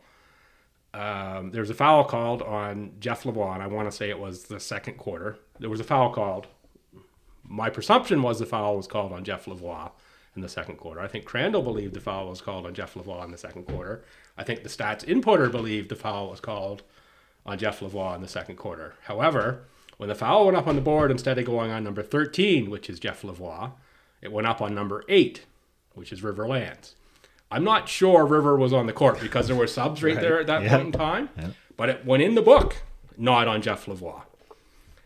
um, there was a foul called on Jeff LeBlanc. and I want to say it was the second quarter. There was a foul called. My presumption was the foul was called on Jeff LeBlanc in the second quarter. I think Crandall believed the foul was called on Jeff LeBlanc in the second quarter. I think the stats importer believed the foul was called on Jeff LeBlanc in the second quarter. However, when the foul went up on the board, instead of going on number 13, which is Jeff LeBlanc, it went up on number 8, which is River Lands. I'm not sure River was on the court because there were subs right, there at that Yeah. point in time, but it went in the book, not on Jeff LeBlanc.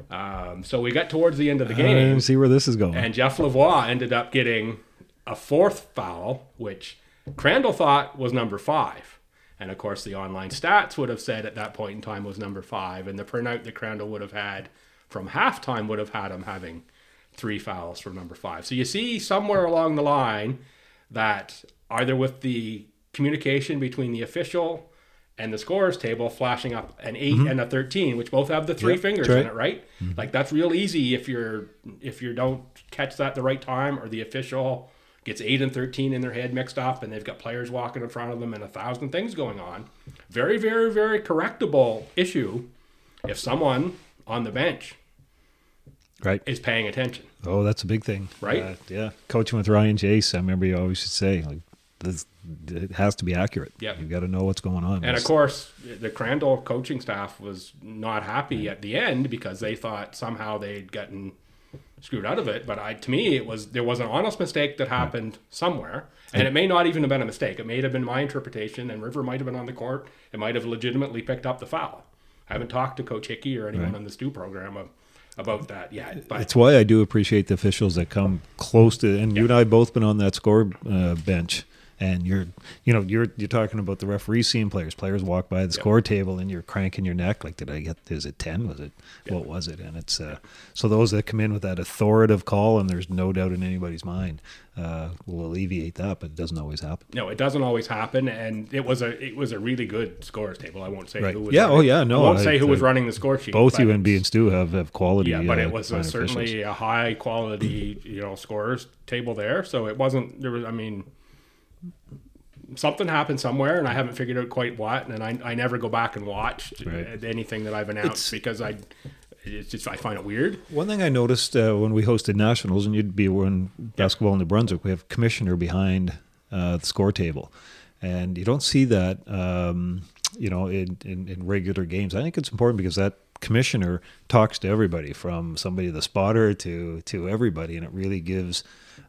Um, so we got towards the end of the game. and see where this is going And Jeff Lavoie ended up getting a fourth foul, which Crandall thought was number five. And of course, the online stats would have said at that point in time was number five. And the printout that Crandall would have had from halftime would have had him having three fouls from number five. So you see somewhere along the line that either with the communication between the official and the scores table flashing up an 8 mm-hmm. and a 13 which both have the three Yep, fingers that's in right. it right mm-hmm. like that's real easy if you're if you don't catch that the right time or the official gets 8 and 13 in their head mixed up and they've got players walking in front of them and a thousand things going on very very very correctable issue if someone on the bench Right. is paying attention Oh, that's a big thing. Right? Uh, yeah. Coaching with Ryan Jace, I remember you always should say, like, this, it has to be accurate. yeah You've got to know what's going on. And of course, the Crandall coaching staff was not happy at the end because they thought somehow they'd gotten screwed out of it. But I, to me, it was there was an honest mistake that happened somewhere, and it may not even have been a mistake. It may have been my interpretation, and River might have been on the court. It might have legitimately picked up the foul. I haven't talked to Coach Hickey or anyone on the Stu program of, about that yet. But It's why I do appreciate the officials that come close to, and you and I both been on that score uh, bench. And you're, you know, you're you're talking about the referee seeing players. Players walk by the score table, and you're cranking your neck. Like, did I get? Is it ten? Was it? What was it? And it's uh, so those that come in with that authoritative call, and there's no doubt in anybody's mind, uh, will alleviate that. But it doesn't always happen. No, it doesn't always happen, and it was a it was a really good scores table. I won't say Right. who was. Yeah, running- oh, yeah, no, I won't I- say who was I- running the score sheet. Both you and B and Stu have have quality. Yeah, but uh, it was a, certainly officials. a high quality, you know, scorers table there. So it wasn't there was. I mean, something happened somewhere, and I haven't figured out quite what. And I, I never go back and watch Right. anything that I've announced It's- because I, it's just I find it weird. One thing I noticed uh, when we hosted nationals, and you'd be in basketball in New Brunswick, we have commissioner behind uh, the score table, and you don't see that, um, you know, in, in, in regular games. I think it's important because that commissioner talks to everybody, from somebody the spotter to to everybody, and it really gives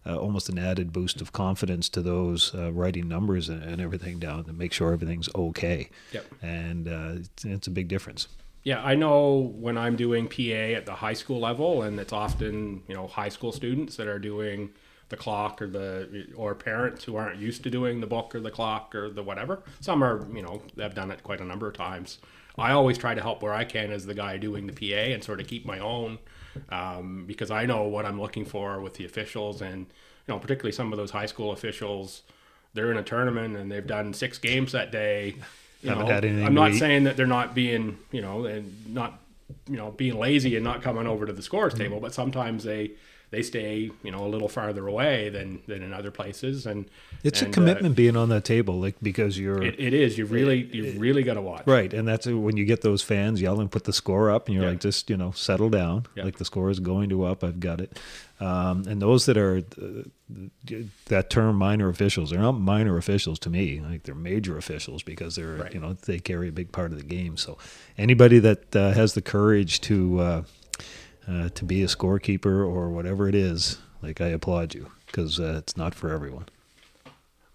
uh, almost an added boost of confidence to those uh, writing numbers and, and everything down to make sure everything's okay. Yep. And uh, it's, it's a big difference. Yeah, I know when I'm doing PA at the high school level, and it's often you know high school students that are doing the clock or the or parents who aren't used to doing the book or the clock or the whatever. Some are you know they've done it quite a number of times. I always try to help where I can as the guy doing the PA and sort of keep my own um, because I know what I'm looking for with the officials and you know particularly some of those high school officials. They're in a tournament and they've done six games that day. You Haven't know, had anything I'm not eat. saying that they're not being, you know, and not, you know, being lazy and not coming over to the scores Mm-hmm. table, but sometimes they they stay, you know, a little farther away than than in other places, and It's and, a uh, commitment being on that table, like because you're it, it is. You really, you really got to watch. Right, and that's when you get those fans yelling, "Put the score up!" and you're Yeah. like, "Just you know, settle down. Yeah. Like the score is going to up. I've got it." Um, and those that are uh, that term minor officials, they're not minor officials to me. Like they're major officials because they're Right. you know they carry a big part of the game. So anybody that uh, has the courage to uh, to be a scorekeeper or whatever it is, like I applaud you because uh, it's not for everyone.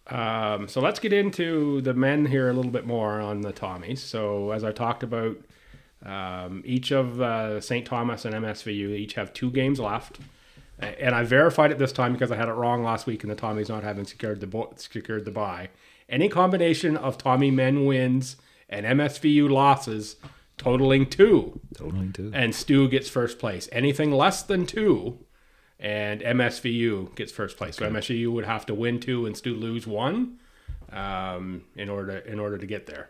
Um, so let's get into the men here a little bit more on the Tommies. So as I talked about, um, each of uh, St. Thomas and MSVU each have two games left, and I verified it this time because I had it wrong last week, and the Tommies not having secured the bo- secured the bye. Any combination of Tommy men wins and MSVU losses totaling two, Totally too. and Stu gets first place. Anything less than two, and MSVU gets first place. So MSVU would have to win two and Stu lose one, um, in order in order to get there.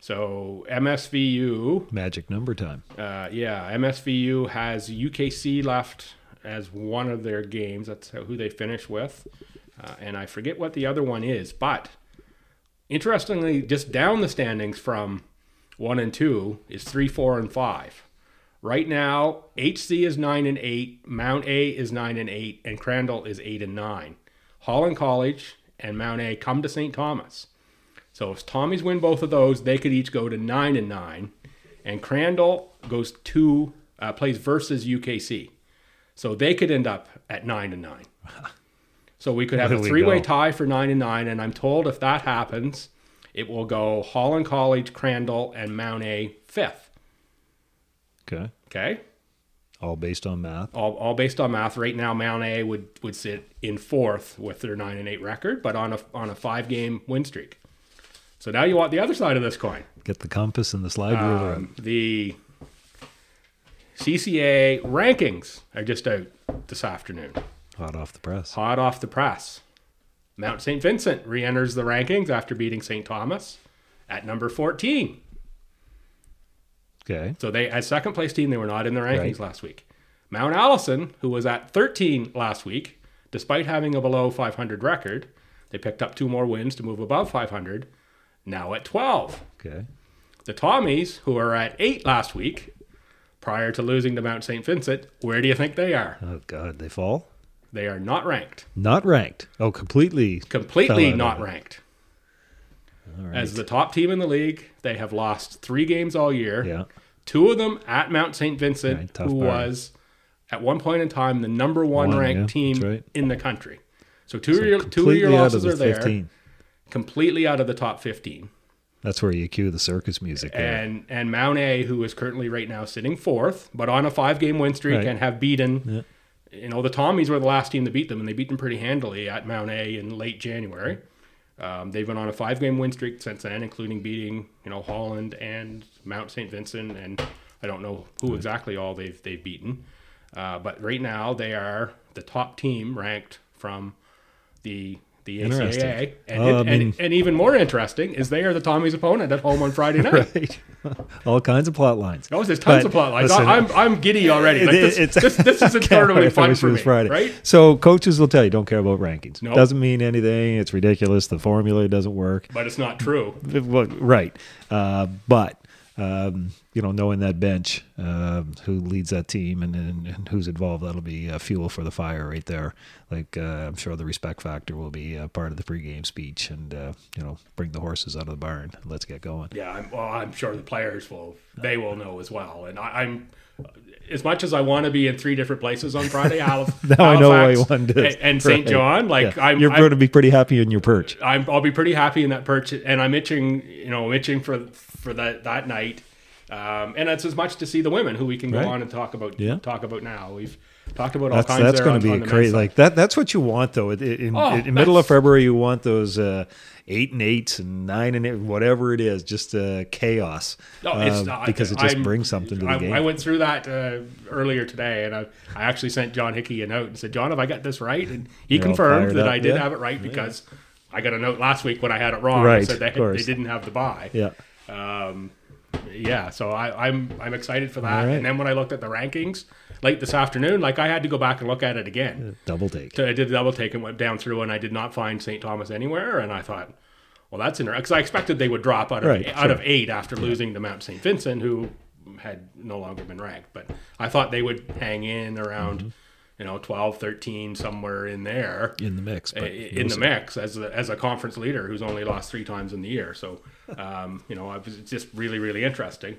So MSVU, Magic number time. uh, yeah, MSVU has UKC left as one of their games. That's who they finish with, uh, and I forget what the other one is. But interestingly, just down the standings from one and two is three, four, and five. Right now, HC is nine and eight, Mount A is nine and eight, and Crandall is eight and nine. Holland College and Mount A come to St. Thomas. So if Tommy's win both of those, they could each go to nine and nine, and Crandall goes to uh, plays versus UKC, so they could end up at nine and nine. So we could have There a three-way tie for nine and nine, and I'm told if that happens, it will go Holland College, Crandall, and Mount A fifth. Okay. Okay, All based on math. all, all based on math. Right now, Mount A would would sit in fourth with their nine and eight record, but on a on a five-game win streak. So now you want the other side of this coin. Get the compass and the slide ruler. Um, the CCA rankings are just out this afternoon. Hot off the press. Hot off the press. Mount St. Vincent re enters the rankings after beating St. Thomas at number 14. Okay. So they, as second place team, they were not in the rankings Right. last week. Mount Allison, who was at 13 last week, despite having a below 500 record, they picked up two more wins to move above 500, now at 12. Okay. The Tommies, who were at 8 last week, prior to losing to Mount St. Vincent, where do you think they are? Oh God, they fall. They are not ranked. Not ranked. Oh, completely. Completely not ranked. Right. As the top team in the league, they have lost three games all year. yeah. Two of them at Mount St. Vincent, Right, who bar. was at one point in time the number one, One, ranked yeah, team right. in the country. So two, So of your, two of your losses of are the there, completely out of the top 15. That's where you cue the circus music. There. And and Mount A, who is currently right now sitting fourth, but on a five game win streak Right. and have beaten, you know, the Tommies were the last team to beat them, and they beat them pretty handily at Mount A in late January. Um, they've been on a five game win streak since then, including beating, you know, Holland and Mount St. Vincent, and I don't know who exactly all they've they've beaten. Uh, but right now they are the top team ranked from the the Interesting. ACAA, and, Oh, it- I mean- and, and even more interesting is they are the Tommy's opponent at home on Friday night. right. All kinds of plot lines. Oh, there's tons But of plot lines. listen, I'm I'm giddy already. Like It- this, it's- this, this is Can't totally wait. I fun for me, Friday. right? So coaches will tell you don't care about rankings. No. Nope. Doesn't mean anything. It's ridiculous. The formula doesn't work. But it's not true. Right. Uh, but um, you know, knowing that bench, uh, who leads that team and, and, and who's involved, that'll be uh, fuel for the fire right there. Like uh, I'm sure the respect factor will be part of the pregame speech, and uh, you know, bring the horses out of the barn. Let's get going. Yeah, I'm, well, I'm sure the players will. They will know as well. And I, I'm as much as I want to be in three different places on Friday. Halif- Now I know why you Halifax and, and St. right. John. Like Yeah. I'm, you're I'm, going to be pretty happy in your perch. I'm, I'll be pretty happy in that perch, and I'm itching. You know, I'm itching for for that that night. Um, and it's as much to see the women who we can go Right. on and talk about. Yeah. Talk about now. We've talked about all That's kinds. that's going to be crazy. Like that. That's what you want, though. In, in, Oh, in middle of February, you want those uh, eight and eights and nine and eight, whatever it is, just uh, chaos. No, it's uh, not, because it just I'm- brings something to the I, game. I went through that uh, earlier today, and I, I actually sent John Hickey a note and said, "John, have I got this right?" And he You're confirmed that up, I did yeah. have it right because I got a note last week when I had it wrong. I Right, said they, they didn't have the buy. yeah. Um, yeah, so I, I'm I'm excited for that. Right. And then when I looked at the rankings late this afternoon, like I had to go back and look at it again. Double take. So I did a double take and went down through, and I did not find St. Thomas anywhere. And I thought, well, that's interesting because I expected they would drop out of Right, out of eight after losing to Mount St. Vincent, who had no longer been ranked. But I thought they would hang in around, Mm-hmm. You know, 12, 13, somewhere in there. in the mix. But In the mix as a, as a conference leader who's only lost three times in the year, so um, you know it's just really really interesting.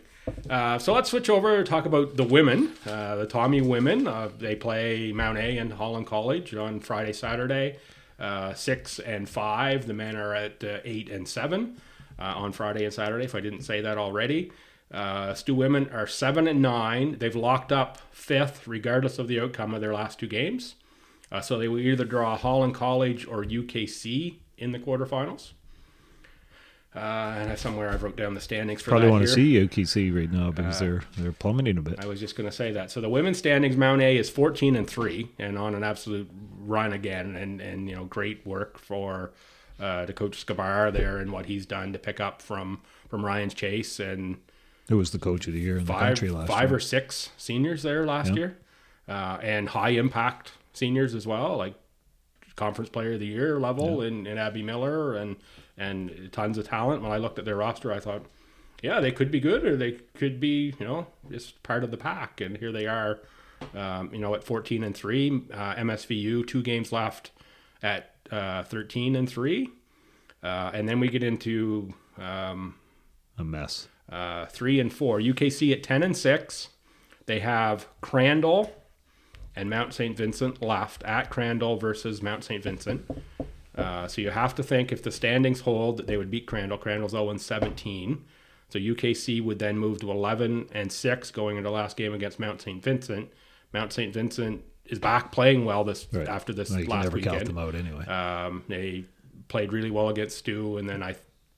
Uh, so let's switch over and talk about the women, uh, the Tommy women. Uh, they play Mount A and Holland College on Friday, Saturday, uh, six and five. The men are at uh, eight and seven uh, on Friday and Saturday. If I didn't say that already, uh, Stu women are seven and nine. They've locked up fifth, regardless of the outcome of their last two games. Uh, so they will either draw Holland College or UKC in the quarterfinals. Uh, and I- somewhere I wrote down the standings for probably want to see UKC right now because they're they're plummeting a bit. I was just going to say that. So the women's standings, Mount A is 14 and three, and on an absolute run again, and and you know great work for uh, the coach Scabar there and what he's done to pick up from from Ryan's Chase and Who was the coach of the year in the country last five year? or six seniors there last Yeah. year, uh, and high impact seniors as well, like conference player of the year level in, in Abby Miller and and tons of talent. When I looked at their roster, I thought, yeah, they could be good or they could be, you know, just part of the pack. And here they are, um, you know, at 14 and three. Uh, MSVU two games left at uh, 13 and three, uh, and then we get into um, A mess. Uh, three and four. UKC at ten and six. They have Crandall and Mount St. Vincent left at Crandall versus Mount St. Vincent. Uh, so you have to think if the standings hold that they would beat Crandall. Crandall's 0 and 17. So UKC would then move to 11 and 6 going into the last game against Mount St. Vincent. Mount St. Vincent is back playing well this Right. after this Well, last weekend. count them out anyway. Um, they played really well against Stu, and then I,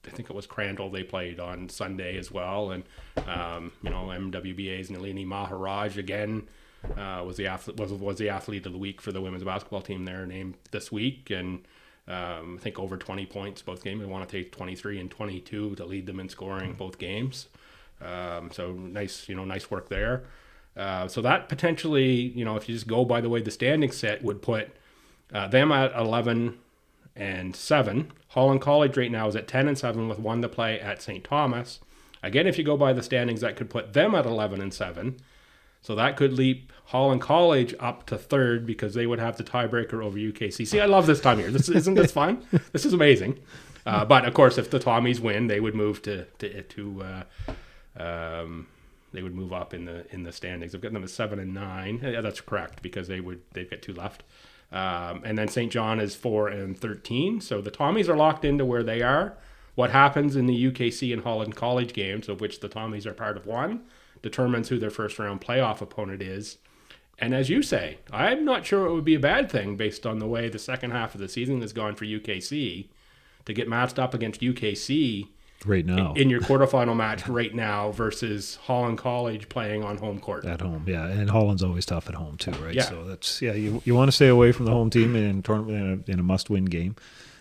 I think it was Crandall they played on Sunday as well, and um, you know MWBA's Nalini Maharaj again uh, was the athlete was was the athlete of the week for the women's basketball team there named this week, and um, I think over 20 points both games. They want to take 23 and 22 to lead them in scoring both games. Um, so nice, you know, nice work there. Uh, so that potentially, you know, if you just go by the way the standing set would put uh, them at 11 and 7. Holland College right now is at 10 and 7 with one to play at St. Thomas. Again, if you go by the standings, that could put them at 11 and 7. So that could leap Holland College up to third because they would have the tiebreaker over UKC. See, I love this time here. This isn't this fun. This is amazing. Uh, but of course, if the Tommies win, they would move to to, to uh, um, they would move up in the in the standings. I've got them at seven and nine. Yeah, that's correct because they would they've got two left. Um, and then St. John is four and thirteen. So the Tommies are locked into where they are. What happens in the UKC and Holland College games, of which the Tommies are part of one, determines who their first round playoff opponent is. And as you say, I'm not sure it would be a bad thing based on the way the second half of the season has gone for UKC to get matched up against UKC right now in your quarterfinal match right now versus Holland College playing on home court. at home. Yeah, and Holland's always tough at home too, right? Yeah. So that's yeah. You you want to stay away from the home team in tournament in a, in a must-win game.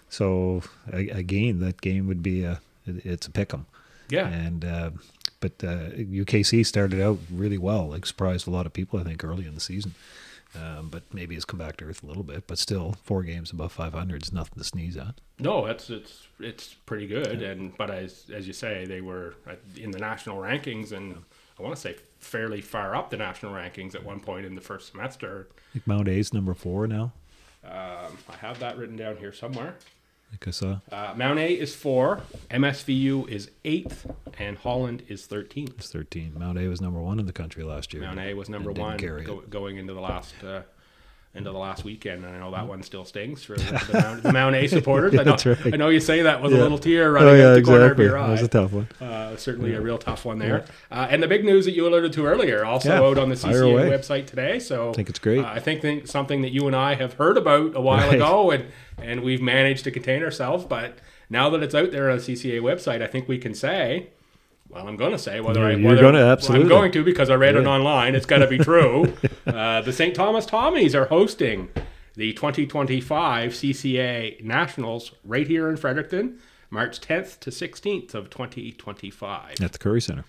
So again, that game would be a it's a pick 'em. Yeah. And uh, but uh, UKC started out really well, like surprised a lot of people I think early in the season. Um, but maybe it's come back to earth a little bit. But still, four games above 500 is nothing to sneeze at. No, it's it's it's pretty good, and but as as you say, they were in the national rankings, and I want to say fairly far up the national rankings at one point in the first semester. Think Mount A's number four now. Um, I have that written down here somewhere. Like I saw, Uh, Mount A is four, MSVU is eighth, and Holland is thirteenth. it's 13. Mount A was number one in the country last year. Mount A was number one go, going into the last uh, into the last weekend, and I know that one still stings for the, the, Mount, the Mount A supporters. I know, right. I know you say that with a little tear running Oh out yeah, the corner of exactly. your That eye. was a tough one. Uh, certainly a real tough one there. Uh, and the big news that you alluded to earlier, also Yeah, out on the CCA website today. So I think it's great. Uh, I think think something that you and I have heard about a while Right. ago, and and we've managed to contain ourselves. But now that it's out there on the CCA website, I think we can say. Well, I'm going to say whether I You're- you're whether, gonna- well, absolutely. I'm going to because I read it online. It's got to be true. uh, the St. Thomas Tommies are hosting the 2025 CCA Nationals right here in Fredericton, March 10th to 16th of 2025 At the Currie Center.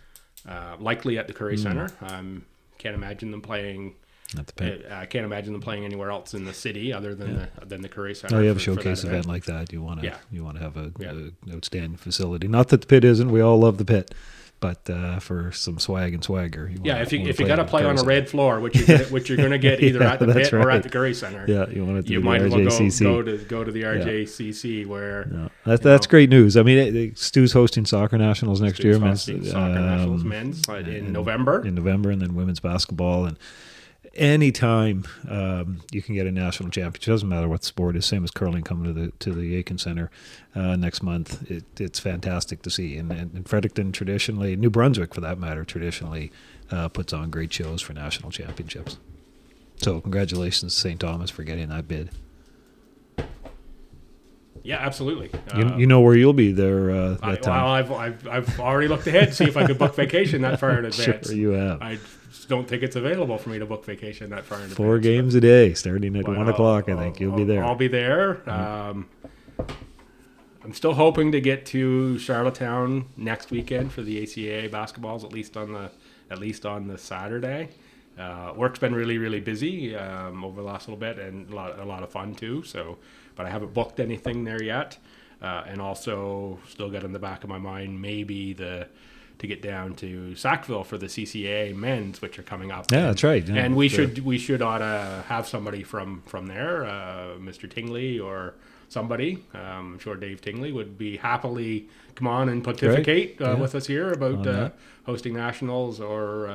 uh, likely at the Currie Hmm. Center. Um, can't imagine them playing. At the pit. uh, I can't imagine them playing anywhere else in the city other than the than the Currie Center. Oh, you have a for- that showcase event like that. You want to, Yeah. you want to have a, Yeah. a outstanding facility. Not that the pit isn't. We all love the pit, but uh, for some swag and swagger. You Yeah, wanna- if you if you got to play on a Center. red floor, which you're gonna, which you're going to get either Yeah, at the that's pit or right. at the Currie Center, yeah, you want to you might as well go, RJCC. go to go to the RJCC where No, that, that's know. great news. I mean, it, it- Stu's hosting soccer nationals next year, men's, Soccer Nationals um, men's uh, in November. in November, and then women's basketball. And anytime um, you can get a national championship, It doesn't matter what sport is. Same as curling coming to the to the Aitken Center uh, next month. It, it's fantastic to see. And, and, and Fredericton traditionally, New Brunswick for that matter, traditionally uh, puts on great shows for national championships. So congratulations to St. Thomas for getting that bid. Yeah, absolutely. You, Uh, you know where you'll be there uh, that I, time. well, I've, I've I've already looked ahead to see if I could book vacation that far in sure, advance. you have. I don't think it's available for me to book vacation that far in Four advance. games a day, starting at Well, one o'clock. I I'll- think you'll I'll- be there. I'll be there. Um, I'm still hoping to get to Charlottetown next weekend for the ACAA basketballs, at least on the at least on the Saturday. Uh, work's been really really busy um, over the last little bit, and a lot a lot of fun too. So, but I haven't booked anything there yet, uh, and also still got in the back of my mind maybe the to get down to Sackville for the CCA men's, which are coming up. Yeah, And- that's right. Yeah, and we the- should we should ought to have somebody from from there, uh, Mr. Tingley or somebody. Um, I'm sure Dave Tingley would be happily come on and pontificate uh, Yeah. with us here about uh, hosting nationals or.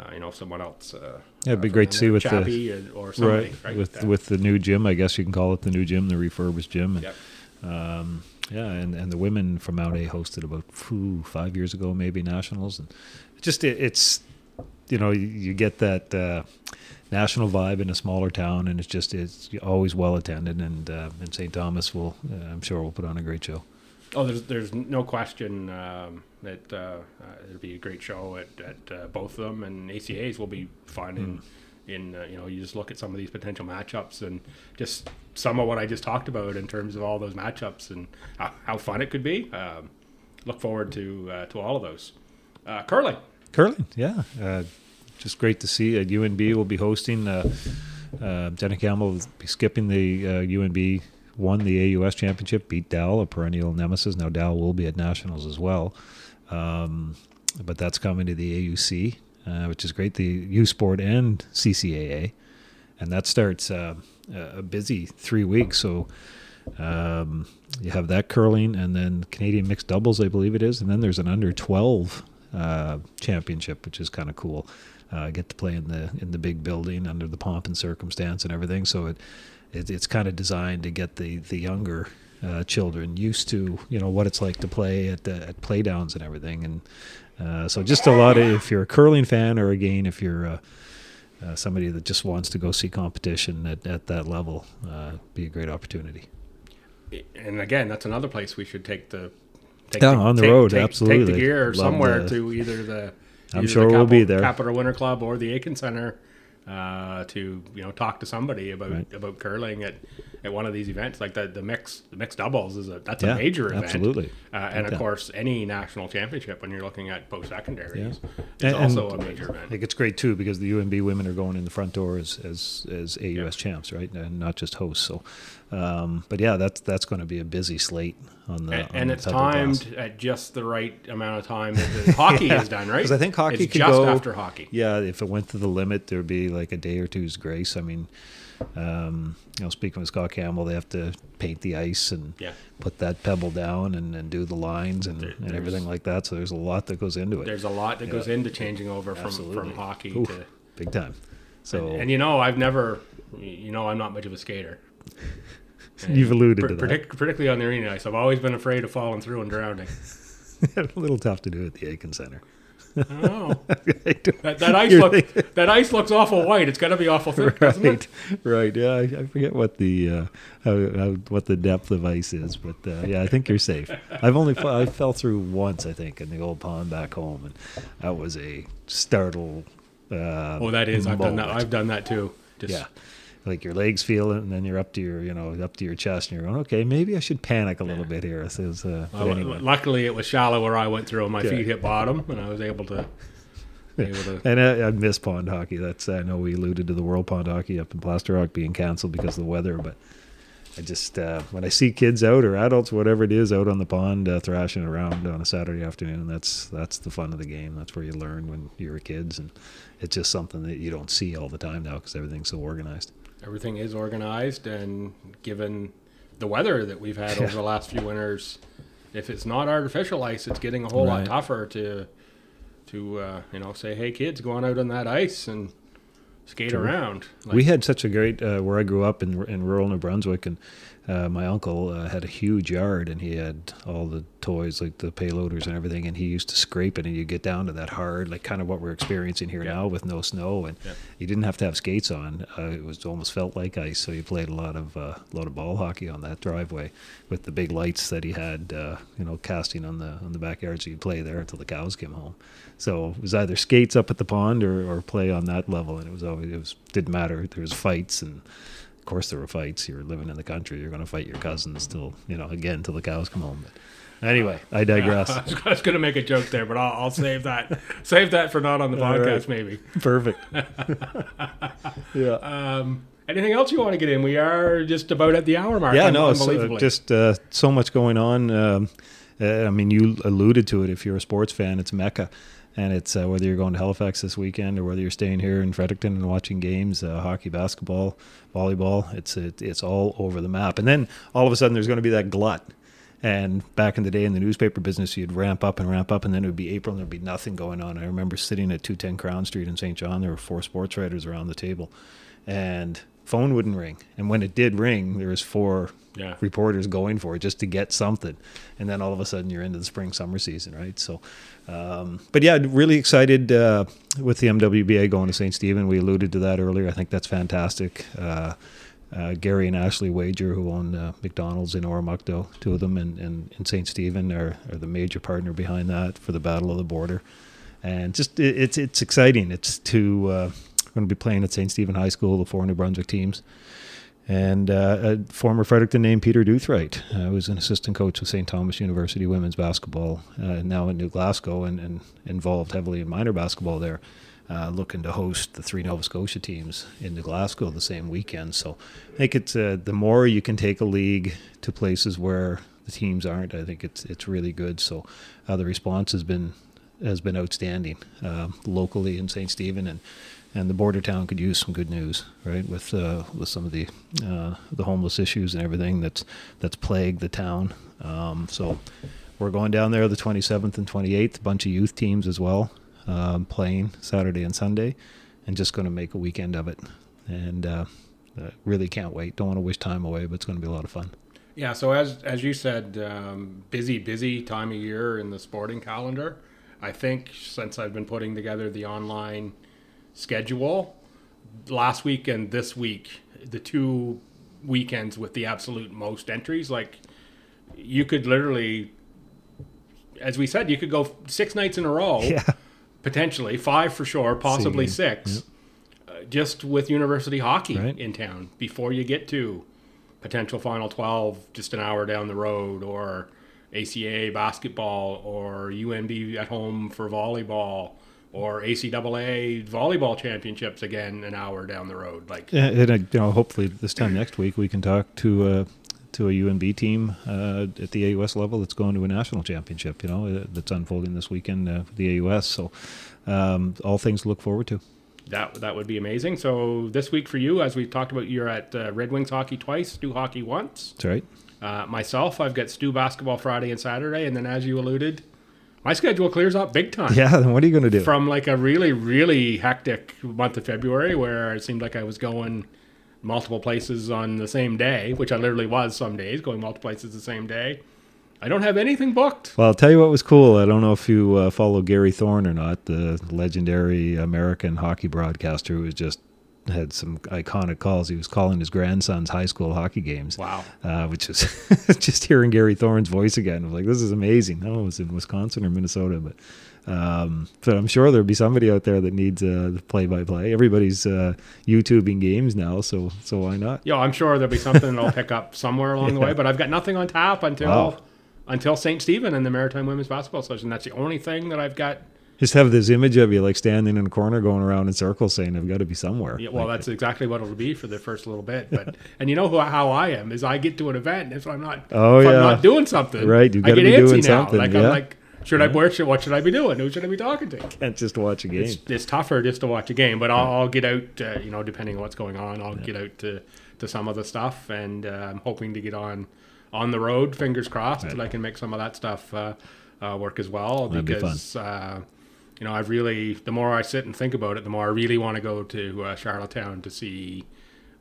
Uh, you know, someone else. Uh, Yeah, it'd be uh, great to see with the- Chappie and- or somebody, right, right? with with the new gym. I guess you can call it the new gym, the refurbished gym. And, Yep. um, yeah, and, and the women from Mount A hosted about phew, five years ago, maybe nationals, and just it, it's you know you, you get that uh, national vibe in a smaller town, and it's just it's always well attended, and uh, and St. Thomas will uh, I'm sure will put on a great show. Oh, there's there's no question um, that uh, uh, it'll be a great show at, at uh, both of them, and ACAs will be fun. In in uh, you know, you just look at some of these potential matchups, and just some of what I just talked about in terms of all those matchups and how, how fun it could be. Um, look forward to uh, to all of those. Uh, curling. Curling, yeah. Uh, just great to see. Uh, UNB will be hosting. Uh, uh, Jenna Campbell will be skipping the uh, UNB won the AUS championship, beat Dal, a perennial nemesis. Now Dal will be at nationals as well, um, but that's coming to the AUC, uh, which is great. The U Sport and CCAA, and that starts uh, a busy three weeks. So. Um, you have that curling, and then Canadian mixed doubles, I believe it is, and then there's an under 12 uh, championship, which is kind of cool. Uh, get to play in the in the big building under the pomp and circumstance and everything. So it, it it's kind of designed to get the the younger uh, children used to you know what it's like to play at the, at playdowns and everything. And uh, so just a lot of if you're a curling fan or again if you're uh, uh, somebody that just wants to go see competition at, at that level, uh, be a great opportunity. And again, that's another place we should take the take Yeah, on the take- road, take, absolutely. Take the gear Love somewhere the- to either the I'm either sure the we'll be there. Capital Winter Club or the Aitken Center uh, to you know talk to somebody about Right. about curling at, at one of these events like the the mix the mixed doubles is a that's Yeah, a major event absolutely. uh, and of course any national championship when you're looking at post secondaries Yeah. is And- also and a major I event. think it's great too because the UNB women are going in the front door as as, as AUS champs, right, and not just hosts. So, um, but yeah, that's that's going to be a busy slate on the And, on and the it's Blast. timed at just the right amount of time that the hockey is done, right? 'Cause I think hockey it's could just go- after hockey. Yeah, if it went to the limit, there'd be like a day or two's grace. I mean, um, you know, speaking with Scott Campbell, they have to paint the ice and Yeah. put that pebble down and, and do the lines and, There- and everything like that. So there's a lot that goes into it. There's a lot that Yeah. goes into changing over from, from hockey to big time. So and you know I've never you know I'm not much of a skater. You've alluded to that. particularly on the arena ice. I've always been afraid of falling through and drowning. a little tough to do at the Aitken Center. I don't know. I don't- That, that ice look thinking- that ice looks awful white. It's got to be awful thick, doesn't right, it? right. Yeah, I, I forget what the uh, how, how, what the depth of ice is, but uh, yeah, I think you're safe. I've only I fell through once, I think, in the old pond back home, and that was a startle. Uh, Oh, that is. I've done that. I've done that too. Just, yeah, like your legs feel it, and then you're up to your you know up to your chest, and you're going, okay, maybe I should panic a little bit here. Says, uh, Well, anyway. Luckily, it was shallow where I went through, and my Okay. feet hit bottom, and I was able to. able to And I, I miss pond hockey. That's I know we alluded to the World Pond Hockey up in Plaster Rock being canceled because of the weather, but I just uh, when I see kids out or adults, whatever it is, out on the pond uh, thrashing around on a Saturday afternoon, that's that's the fun of the game. That's where you learn when you were kids, and it's just something that you don't see all the time now because everything's so organized. Everything is organized and given the weather that we've had over the last few winters if it's not artificial ice it's getting a whole lot tougher to to uh, you know say hey kids go on out on that ice and skate around. Like, we had such a great uh, where I grew up in in rural New Brunswick, and uh, my uncle uh, had a huge yard, and he had all the toys like the payloaders and everything, and he used to scrape it, and you get down to that hard, like kind of what we're experiencing here Yeah. now with no snow, and Yeah. you didn't have to have skates on. Uh, it was almost felt like ice, so you played a lot of uh, a lot of ball hockey on that driveway with the big lights that he had, uh, you know, casting on the on the backyard, so you'd play there until the cows came home. So it was either skates up at the pond or, or play on that level, and it was always it was didn't matter. There was fights, and course there were fights. You're living in the country, you're going to fight your cousins till you know again till the cows come home. But anyway, I digress. I was- I was going to make a joke there, but I'll, I'll save that. save that for not on the podcast, right. maybe. Perfect. yeah. Um, anything else you want to get in? We are just about at the hour mark. yeah, un- no, it's, uh, just uh, so much going on. Um, uh, I mean, you alluded to it. If you're a sports fan, it's Mecca, and it's uh, whether you're going to Halifax this weekend or whether you're staying here in Fredericton and watching games, uh, hockey, basketball, volleyball. It's it, it's all over the map. And then all of a sudden, there's going to be that glut. And back in the day in the newspaper business, you'd ramp up and ramp up, and then it would be April and there'd be nothing going on. I remember sitting at 210 Crown Street in St. John. There were four sports writers around the table, and phone wouldn't ring. And when it did ring, there was four Yeah. reporters going for it just to get something. And then all of a sudden you're into the spring summer season, right? So, um, but yeah, really excited uh, with the MWBA going to St. Stephen. We alluded to that earlier. I think that's fantastic. Uh, uh, Gary and Ashley Wager, who own uh, McDonald's in Oromocto, two of them, and, and, and St. Stephen are, are the major partner behind that for the Battle of the Border. And just it, it's it's exciting. It's to uh, going to be playing at St. Stephen High School, the four New Brunswick teams. And uh, a former Fredericton named Peter Duthright, uh, was an assistant coach with St. Thomas University women's basketball, uh, now in New Glasgow, and, and involved heavily in minor basketball there uh, looking to host the three Nova Scotia teams in New Glasgow the same weekend. So I think it's uh, the more you can take a league to places where the teams aren't. I think it's it's really good. So uh, the response has been has been outstanding uh, locally in St. Stephen and. And the border town could use some good news, right? With uh, with some of the uh, the homeless issues and everything that's that's plagued the town. Um, so we're going down there the 27th and 28th. A bunch of youth teams as well um, playing Saturday and Sunday, and just going to make a weekend of it. And uh, really can't wait. Don't want to wish time away, but it's going to be a lot of fun. Yeah. So as as you said, um, busy, busy time of year in the sporting calendar. I think since I've been putting together the online schedule, last week and this week, the two weekends with the absolute most entries, like you could literally, as we said, you could go six nights in a row. Yeah potentially five for sure, possibly six, yep. uh, just with university hockey right. in town before you get to potential Final Twelve, just an hour down the road, or ACA basketball, or UNB at home for volleyball. Or ACAA volleyball championships again an hour down the road. Like, yeah, and uh, you know, hopefully this time next week we can talk to uh, to a UNB team uh, at the AUS level that's going to a national championship. You know, uh, that's unfolding this weekend uh, for the AUS. So, um, all things to look forward to. That that would be amazing. So this week for you, as we've talked about, you're at uh, Red Wings hockey twice, Stu hockey once. That's right. Uh, myself, I've got Stu basketball Friday and Saturday, and then as you alluded, my schedule clears up big time. Yeah, then what are you going to do? From like a really, really hectic month of February where it seemed like I was going multiple places on the same day, which I literally was some days, going multiple places the same day. I don't have anything booked. Well, I'll tell you what was cool. I don't know if you uh, follow Gary Thorne or not, the legendary American hockey broadcaster who was just had some iconic calls. He was calling his grandson's high school hockey games. Wow. Uh, which is just hearing Gary Thorne's voice again. I was like, this is amazing. I don't know it was in Wisconsin or Minnesota, but um, but I'm sure there'll be somebody out there that needs uh, the play-by-play. Everybody's uh, YouTubing games now, so so why not? Yeah, I'm sure there'll be something that I'll pick up somewhere along yeah. the way. But I've got nothing on tap until wow. until St. Stephen and the Maritime Women's Basketball Association. That's the only thing that I've got. Just have this image of you like standing in a corner, going around in circles, saying, "I've got to be somewhere." Yeah, well, like, that's exactly what it'll be for the first little bit. But and you know who, how I am is I get to an event and if I'm not oh yeah I'm not doing something right. You got to be doing now. something. Like yeah. I'm like should I where should what should I be doing? Who should I be talking to? Can't just watch a game. It's, it's tougher just to watch a game, but I'll, I'll get out. Uh, you know, depending on what's going on, I'll yeah. get out to to some of the stuff, and uh, I'm hoping to get on on the road. Fingers crossed right. that I can make some of that stuff uh, uh work as well. That'd because be uh, you know, I've really the more I sit and think about it, the more I really want to go to uh, Charlottetown to see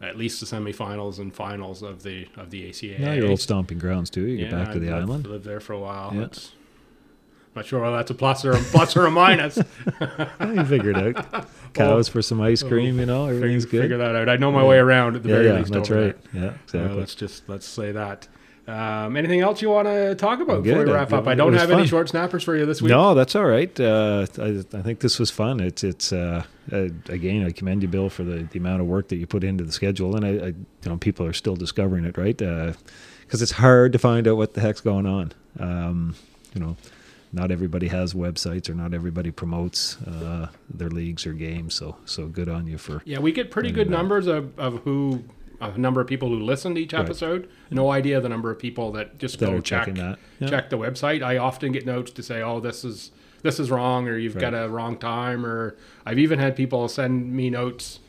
at least the semifinals and finals of the of the ACA. Yeah, your old stomping grounds too. You yeah, get back to the I've island. Lived there for a while. Yeah. Not sure whether that's a plus or a plus or a minus. you figured it out. Cows well, for some ice cream, you know, everything's figure, good. Figure that out. I know my way around at the yeah, very yeah, least. That's right. There. Yeah, exactly. Uh, let's just let's say that. Um, anything else you want to talk about before we wrap up? I don't have fun. any short snappers for you this week. No, that's all right. Uh, I, I, think this was fun. It's it's uh, uh, again, I commend you, Bill, for the, the amount of work that you put into the schedule, and I, I you know people are still discovering it, right? Because uh, it's hard to find out what the heck's going on. Um, you know, not everybody has websites or not everybody promotes uh, their leagues or games. So so good on you for. Yeah, we get pretty good numbers of, of who a number of people who listen to each episode. Right. No idea the number of people that just that go check yeah. check the website. I often get notes to say, "Oh, this is this is wrong," or "You've right. got a wrong time," or I've even had people send me notes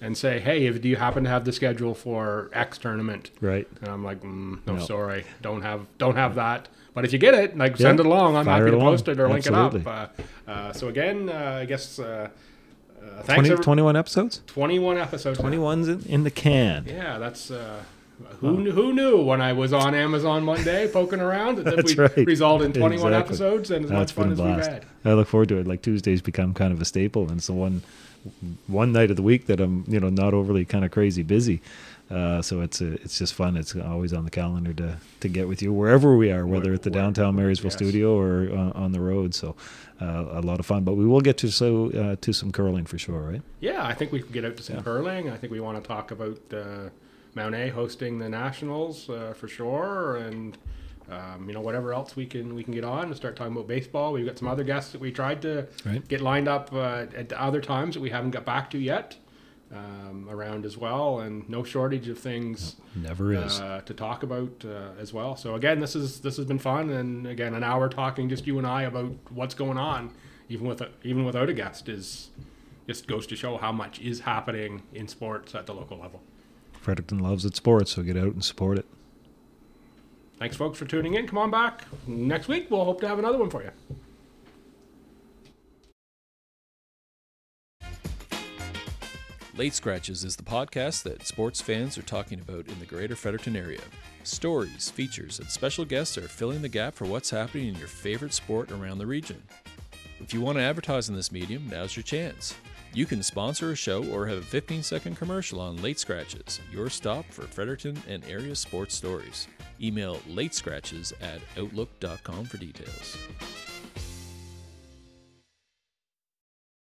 and say, "Hey, if do you happen to have the schedule for X tournament?" Right. And I'm like, mm, "No, no, sorry, don't have don't have that." But if you get it, like send it along. I'm happy to along. post it or Absolutely. link it up. Uh, uh, so again, uh, I guess. Uh, uh, 20, 21 episodes? 21 episodes. 21's in, in the can. Yeah, that's. Uh, who, who knew when I was on Amazon Monday poking around that we right. result in 21 Exactly. episodes and as That's much fun as we've blast. had. I look forward to it. Like Tuesdays become kind of a staple, and it's the one one night of the week that I'm you know not overly kind of crazy busy. Uh, so it's a, it's just fun. It's always on the calendar to, to get with you wherever we are, whether at the downtown Marysville yes. studio or uh, on the road. So uh, a lot of fun. But we will get to so uh, to some curling for sure, right? Yeah, I think we can get out to some Yeah. curling. I think we want to talk about uh, Mount A hosting the Nationals uh, for sure, and um, you know whatever else we can we can get on and start talking about baseball. We've got some other guests that we tried to Right. get lined up uh, at other times that we haven't got back to yet um, around as well, and no shortage of things Never is. uh, to talk about uh, as well. So again, this is this has been fun, and again, an hour talking just you and I about what's going on, even with a, even without a guest, is just goes to show how much is happening in sports at the local level. Fredericton loves its sports, so get out and support it. Thanks, folks, for tuning in. Come on back next week. We'll hope to have another one for you. Late Scratches is the podcast that sports fans are talking about in the greater Fredericton area. Stories, features, and special guests are filling the gap for what's happening in your favorite sport around the region. If you want to advertise in this medium, now's your chance. You can sponsor a show or have a 15 second commercial on Late Scratches, your stop for Fredericton and area sports stories. Email latescratches at outlook.com for details.